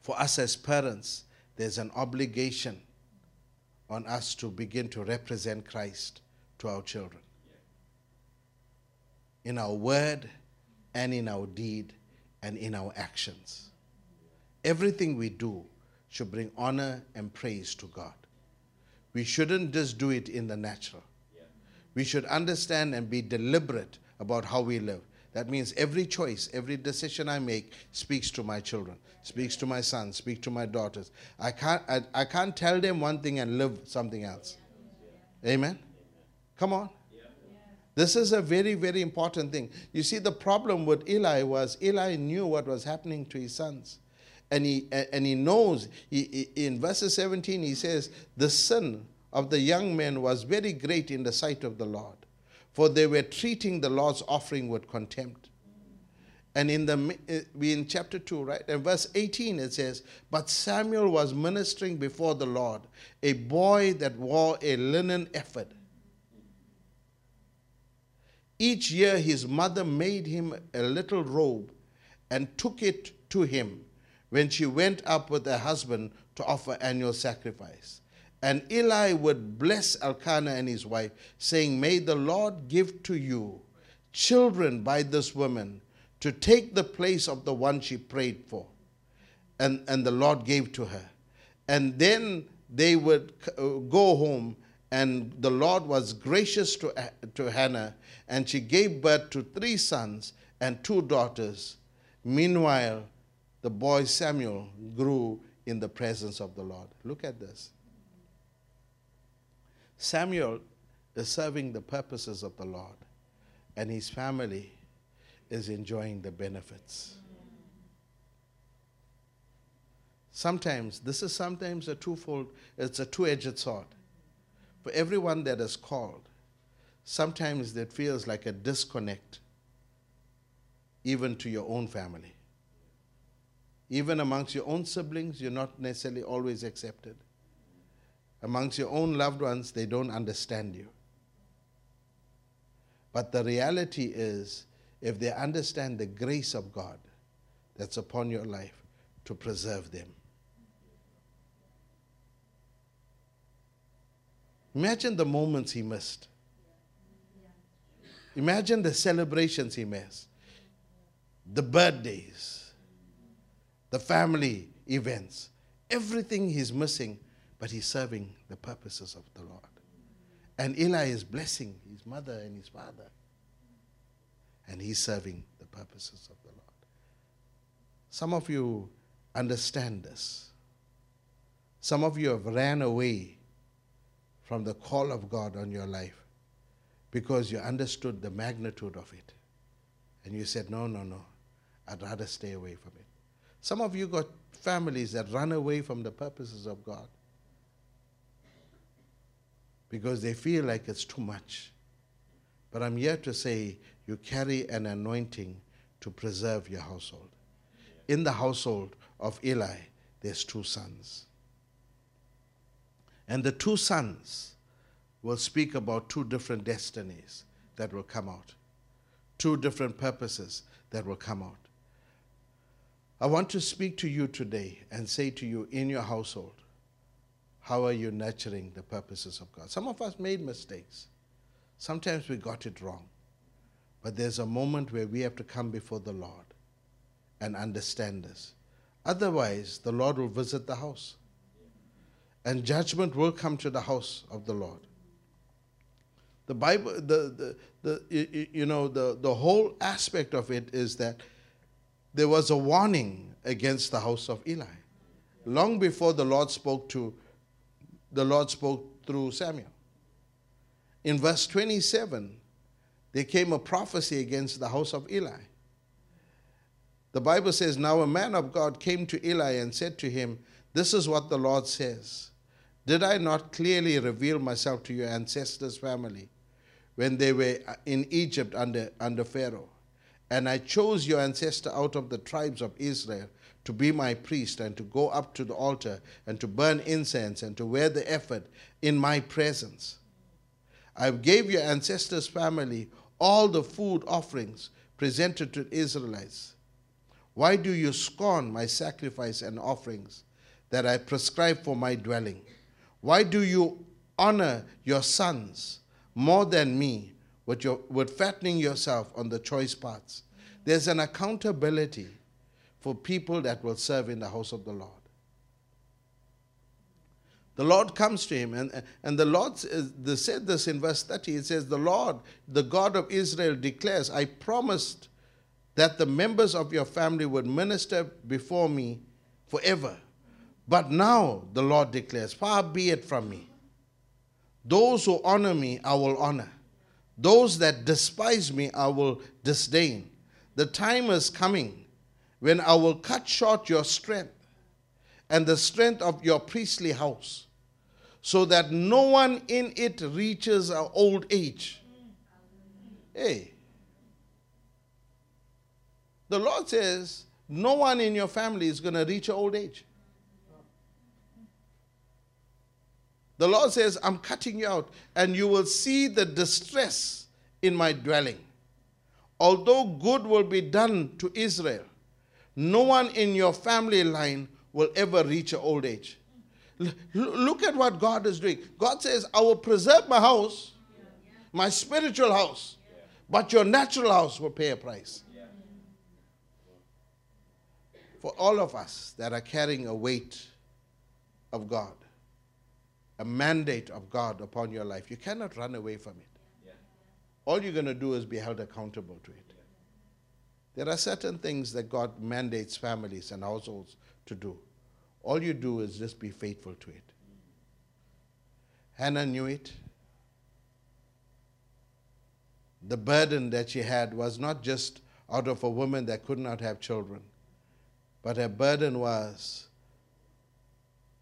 For us as parents, there's an obligation on us to begin to represent Christ to our children. In our word and in our deed and in our actions. Everything we do should bring honor and praise to God. We shouldn't just do it in the natural. We should understand and be deliberate about how we live. That means every choice, every decision I make speaks to my children, speaks to my sons, speaks to my daughters. I can't, I, I can't tell them one thing and live something else. Amen? Come on. This is a very, very important thing. You see, the problem with Eli was Eli knew what was happening to his sons. And he, and he knows, he, in verses 17, he says, The sin of the young men was very great in the sight of the Lord for they were treating the Lord's offering with contempt. And in the eh, we in chapter 2, right? And verse 18 it says, But Samuel was ministering before the Lord, a boy that wore a linen ephod. Each year his mother made him a little robe and took it to him when she went up with her husband to offer annual sacrifice. And Eli would bless Elkanah and his wife, saying, May the Lord give to you children by this woman to take the place of the one she prayed for. And, and the Lord gave to her. And then they would uh, go home, and the Lord was gracious to, uh, to Hannah, and she gave birth to three sons and two daughters. Meanwhile, the boy Samuel grew in the presence of the Lord. Look at this. Samuel is serving the purposes of the Lord, and his family is enjoying the benefits. Sometimes, this is sometimes a twofold, it's a two edged sword. For everyone that is called, sometimes it feels like a disconnect, even to your own family. Even amongst your own siblings, you're not necessarily always accepted amongst your own loved ones, they don't understand you. But the reality is, if they understand the grace of God that's upon your life, to preserve them. Imagine the moments he missed. Imagine the celebrations he missed, the birthdays, the family events, everything he's missing, but he's serving the purposes of the Lord. And Eli is blessing his mother and his father, and he's serving the purposes of the Lord. Some of you understand this. Some of you have ran away from the call of God on your life because you understood the magnitude of it. And you said, No, no, no, I'd rather stay away from it. Some of you got families that run away from the purposes of God because they feel like it's too much. But I'm here to say you carry an anointing to preserve your household. In the household of Eli, there's two sons. And the two sons will speak about two different destinies that will come out, two different purposes that will come out. I want to speak to you today and say to you in your household, how are you nurturing the purposes of God? Some of us made mistakes. Sometimes we got it wrong. But there's a moment where we have to come before the Lord and understand this. Otherwise, the Lord will visit the house. And judgment will come to the house of the Lord. The Bible, the, the, the, you know, the, the whole aspect of it is that there was a warning against the house of Eli. Long before the Lord spoke to, the Lord spoke through Samuel. In verse 27, there came a prophecy against the house of Eli. The Bible says, Now a man of God came to Eli and said to him, This is what the Lord says. Did I not clearly reveal myself to your ancestors' family when they were in Egypt under, under Pharaoh? And I chose your ancestor out of the tribes of Israel to be my priest and to go up to the altar and to burn incense and to wear the ephod in my presence. I gave your ancestors' family all the food offerings presented to Israelites. Why do you scorn my sacrifice and offerings that I prescribe for my dwelling? Why do you honor your sons more than me with, your, with fattening yourself on the choice parts? There's an accountability for people that will serve in the house of the Lord. The Lord comes to him, and, and the Lord said this in verse 30. It says, The Lord, the God of Israel, declares, I promised that the members of your family would minister before me forever. But now, the Lord declares, Far be it from me. Those who honor me, I will honor. Those that despise me, I will disdain. The time is coming when I will cut short your strength and the strength of your priestly house, so that no one in it reaches old age. Hey. The Lord says, no one in your family is going to reach old age. The Lord says, I'm cutting you out, and you will see the distress in my dwelling. Although good will be done to Israel, no one in your family line will ever reach an old age. L- look at what God is doing. God says, I will preserve my house, my spiritual house, but your natural house will pay a price. For all of us that are carrying a weight of God, a mandate of God upon your life, you cannot run away from it. All you're going to do is be held accountable to it. There are certain things that God mandates families and households to do. All you do is just be faithful to it. Hannah knew it. The burden that she had was not just out of a woman that could not have children, but her burden was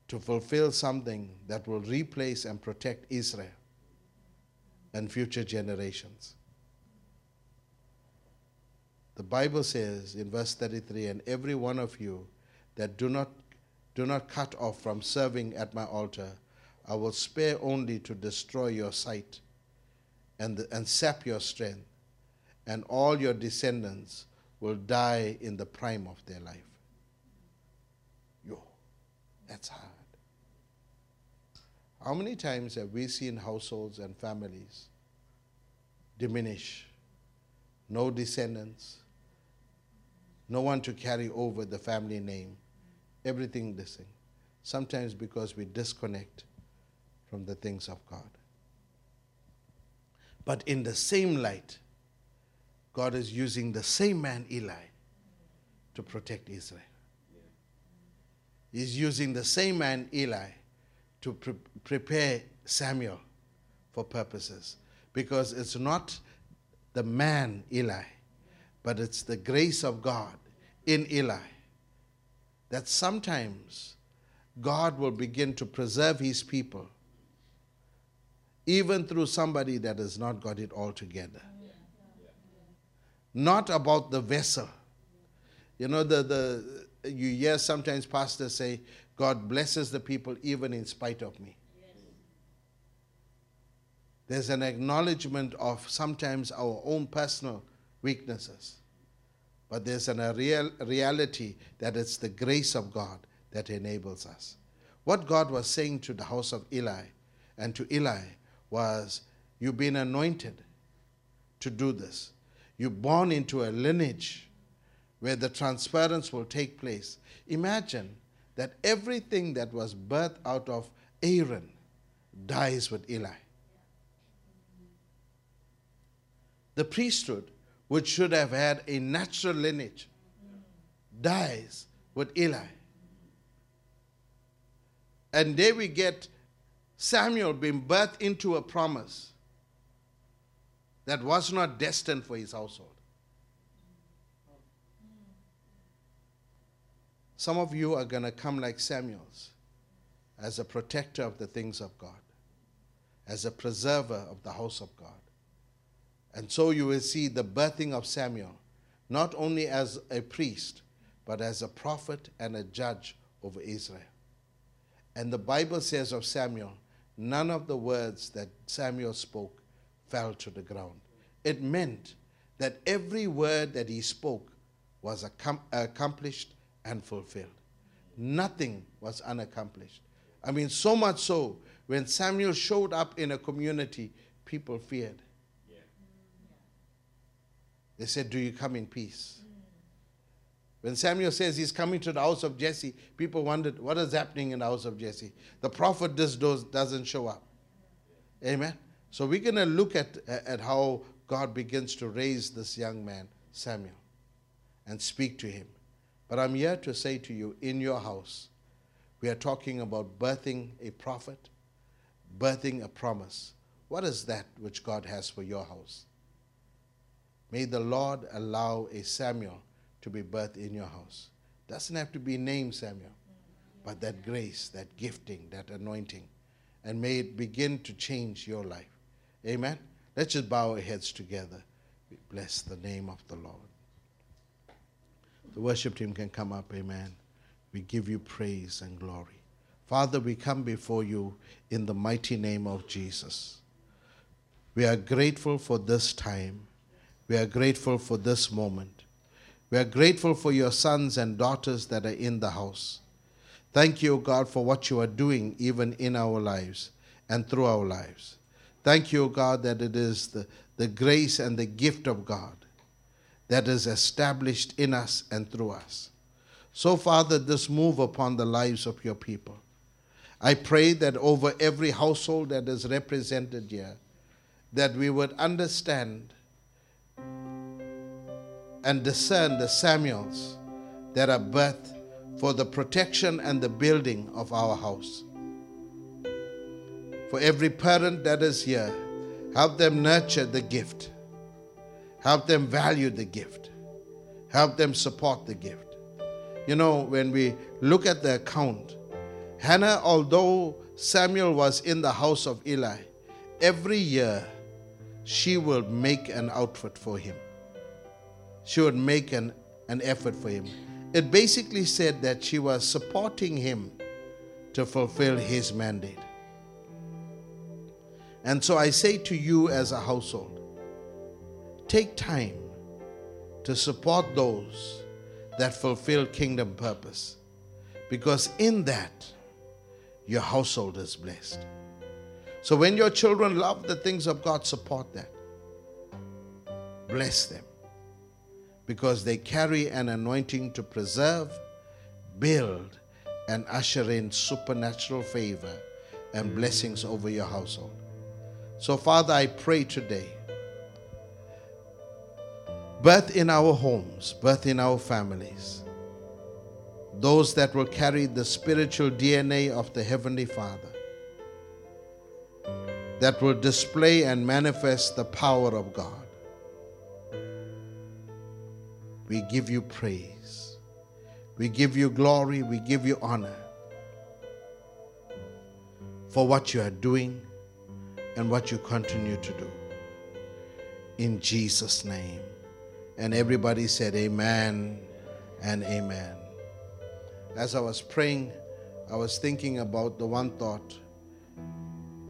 to fulfill something that will replace and protect Israel and future generations. The Bible says in verse 33 and every one of you that do not do not cut off from serving at my altar, I will spare only to destroy your sight and, the, and sap your strength, and all your descendants will die in the prime of their life. Yo, that's hard. How many times have we seen households and families diminish? No descendants, no one to carry over the family name, everything missing. Sometimes because we disconnect from the things of God. But in the same light, God is using the same man, Eli, to protect Israel. He's using the same man, Eli, to pre- prepare Samuel for purposes. Because it's not the man, Eli, but it's the grace of God in Eli that sometimes God will begin to preserve his people even through somebody that has not got it all together. Not about the vessel. You know, the, the you hear sometimes pastors say, God blesses the people even in spite of me. There's an acknowledgement of sometimes our own personal weaknesses. But there's a real reality that it's the grace of God that enables us. What God was saying to the house of Eli and to Eli was, You've been anointed to do this. You're born into a lineage where the transference will take place. Imagine that everything that was birthed out of Aaron dies with Eli. The priesthood, which should have had a natural lineage, dies with Eli. And there we get Samuel being birthed into a promise that was not destined for his household. Some of you are going to come like Samuel's as a protector of the things of God, as a preserver of the house of God. And so you will see the birthing of Samuel, not only as a priest, but as a prophet and a judge over Israel. And the Bible says of Samuel, none of the words that Samuel spoke fell to the ground. It meant that every word that he spoke was accom- accomplished and fulfilled. Nothing was unaccomplished. I mean, so much so, when Samuel showed up in a community, people feared. They said, Do you come in peace? When Samuel says he's coming to the house of Jesse, people wondered, What is happening in the house of Jesse? The prophet just does, doesn't show up. Amen. So we're going to look at, at how God begins to raise this young man, Samuel, and speak to him. But I'm here to say to you, in your house, we are talking about birthing a prophet, birthing a promise. What is that which God has for your house? May the Lord allow a Samuel to be birthed in your house. Doesn't have to be named Samuel, but that grace, that gifting, that anointing, and may it begin to change your life. Amen. Let's just bow our heads together. We bless the name of the Lord. The worship team can come up. Amen. We give you praise and glory. Father, we come before you in the mighty name of Jesus. We are grateful for this time. We are grateful for this moment. We are grateful for your sons and daughters that are in the house. Thank you, God, for what you are doing even in our lives and through our lives. Thank you, God, that it is the, the grace and the gift of God that is established in us and through us. So, Father, this move upon the lives of your people. I pray that over every household that is represented here, that we would understand and discern the Samuels that are birthed for the protection and the building of our house. For every parent that is here, help them nurture the gift, help them value the gift, help them support the gift. You know, when we look at the account, Hannah, although Samuel was in the house of Eli, every year she will make an outfit for him. She would make an, an effort for him. It basically said that she was supporting him to fulfill his mandate. And so I say to you as a household, take time to support those that fulfill kingdom purpose. Because in that, your household is blessed. So when your children love the things of God, support that. Bless them. Because they carry an anointing to preserve, build, and usher in supernatural favor and mm. blessings over your household. So, Father, I pray today birth in our homes, birth in our families, those that will carry the spiritual DNA of the Heavenly Father, that will display and manifest the power of God. We give you praise. We give you glory. We give you honor for what you are doing and what you continue to do. In Jesus' name. And everybody said, Amen and Amen. As I was praying, I was thinking about the one thought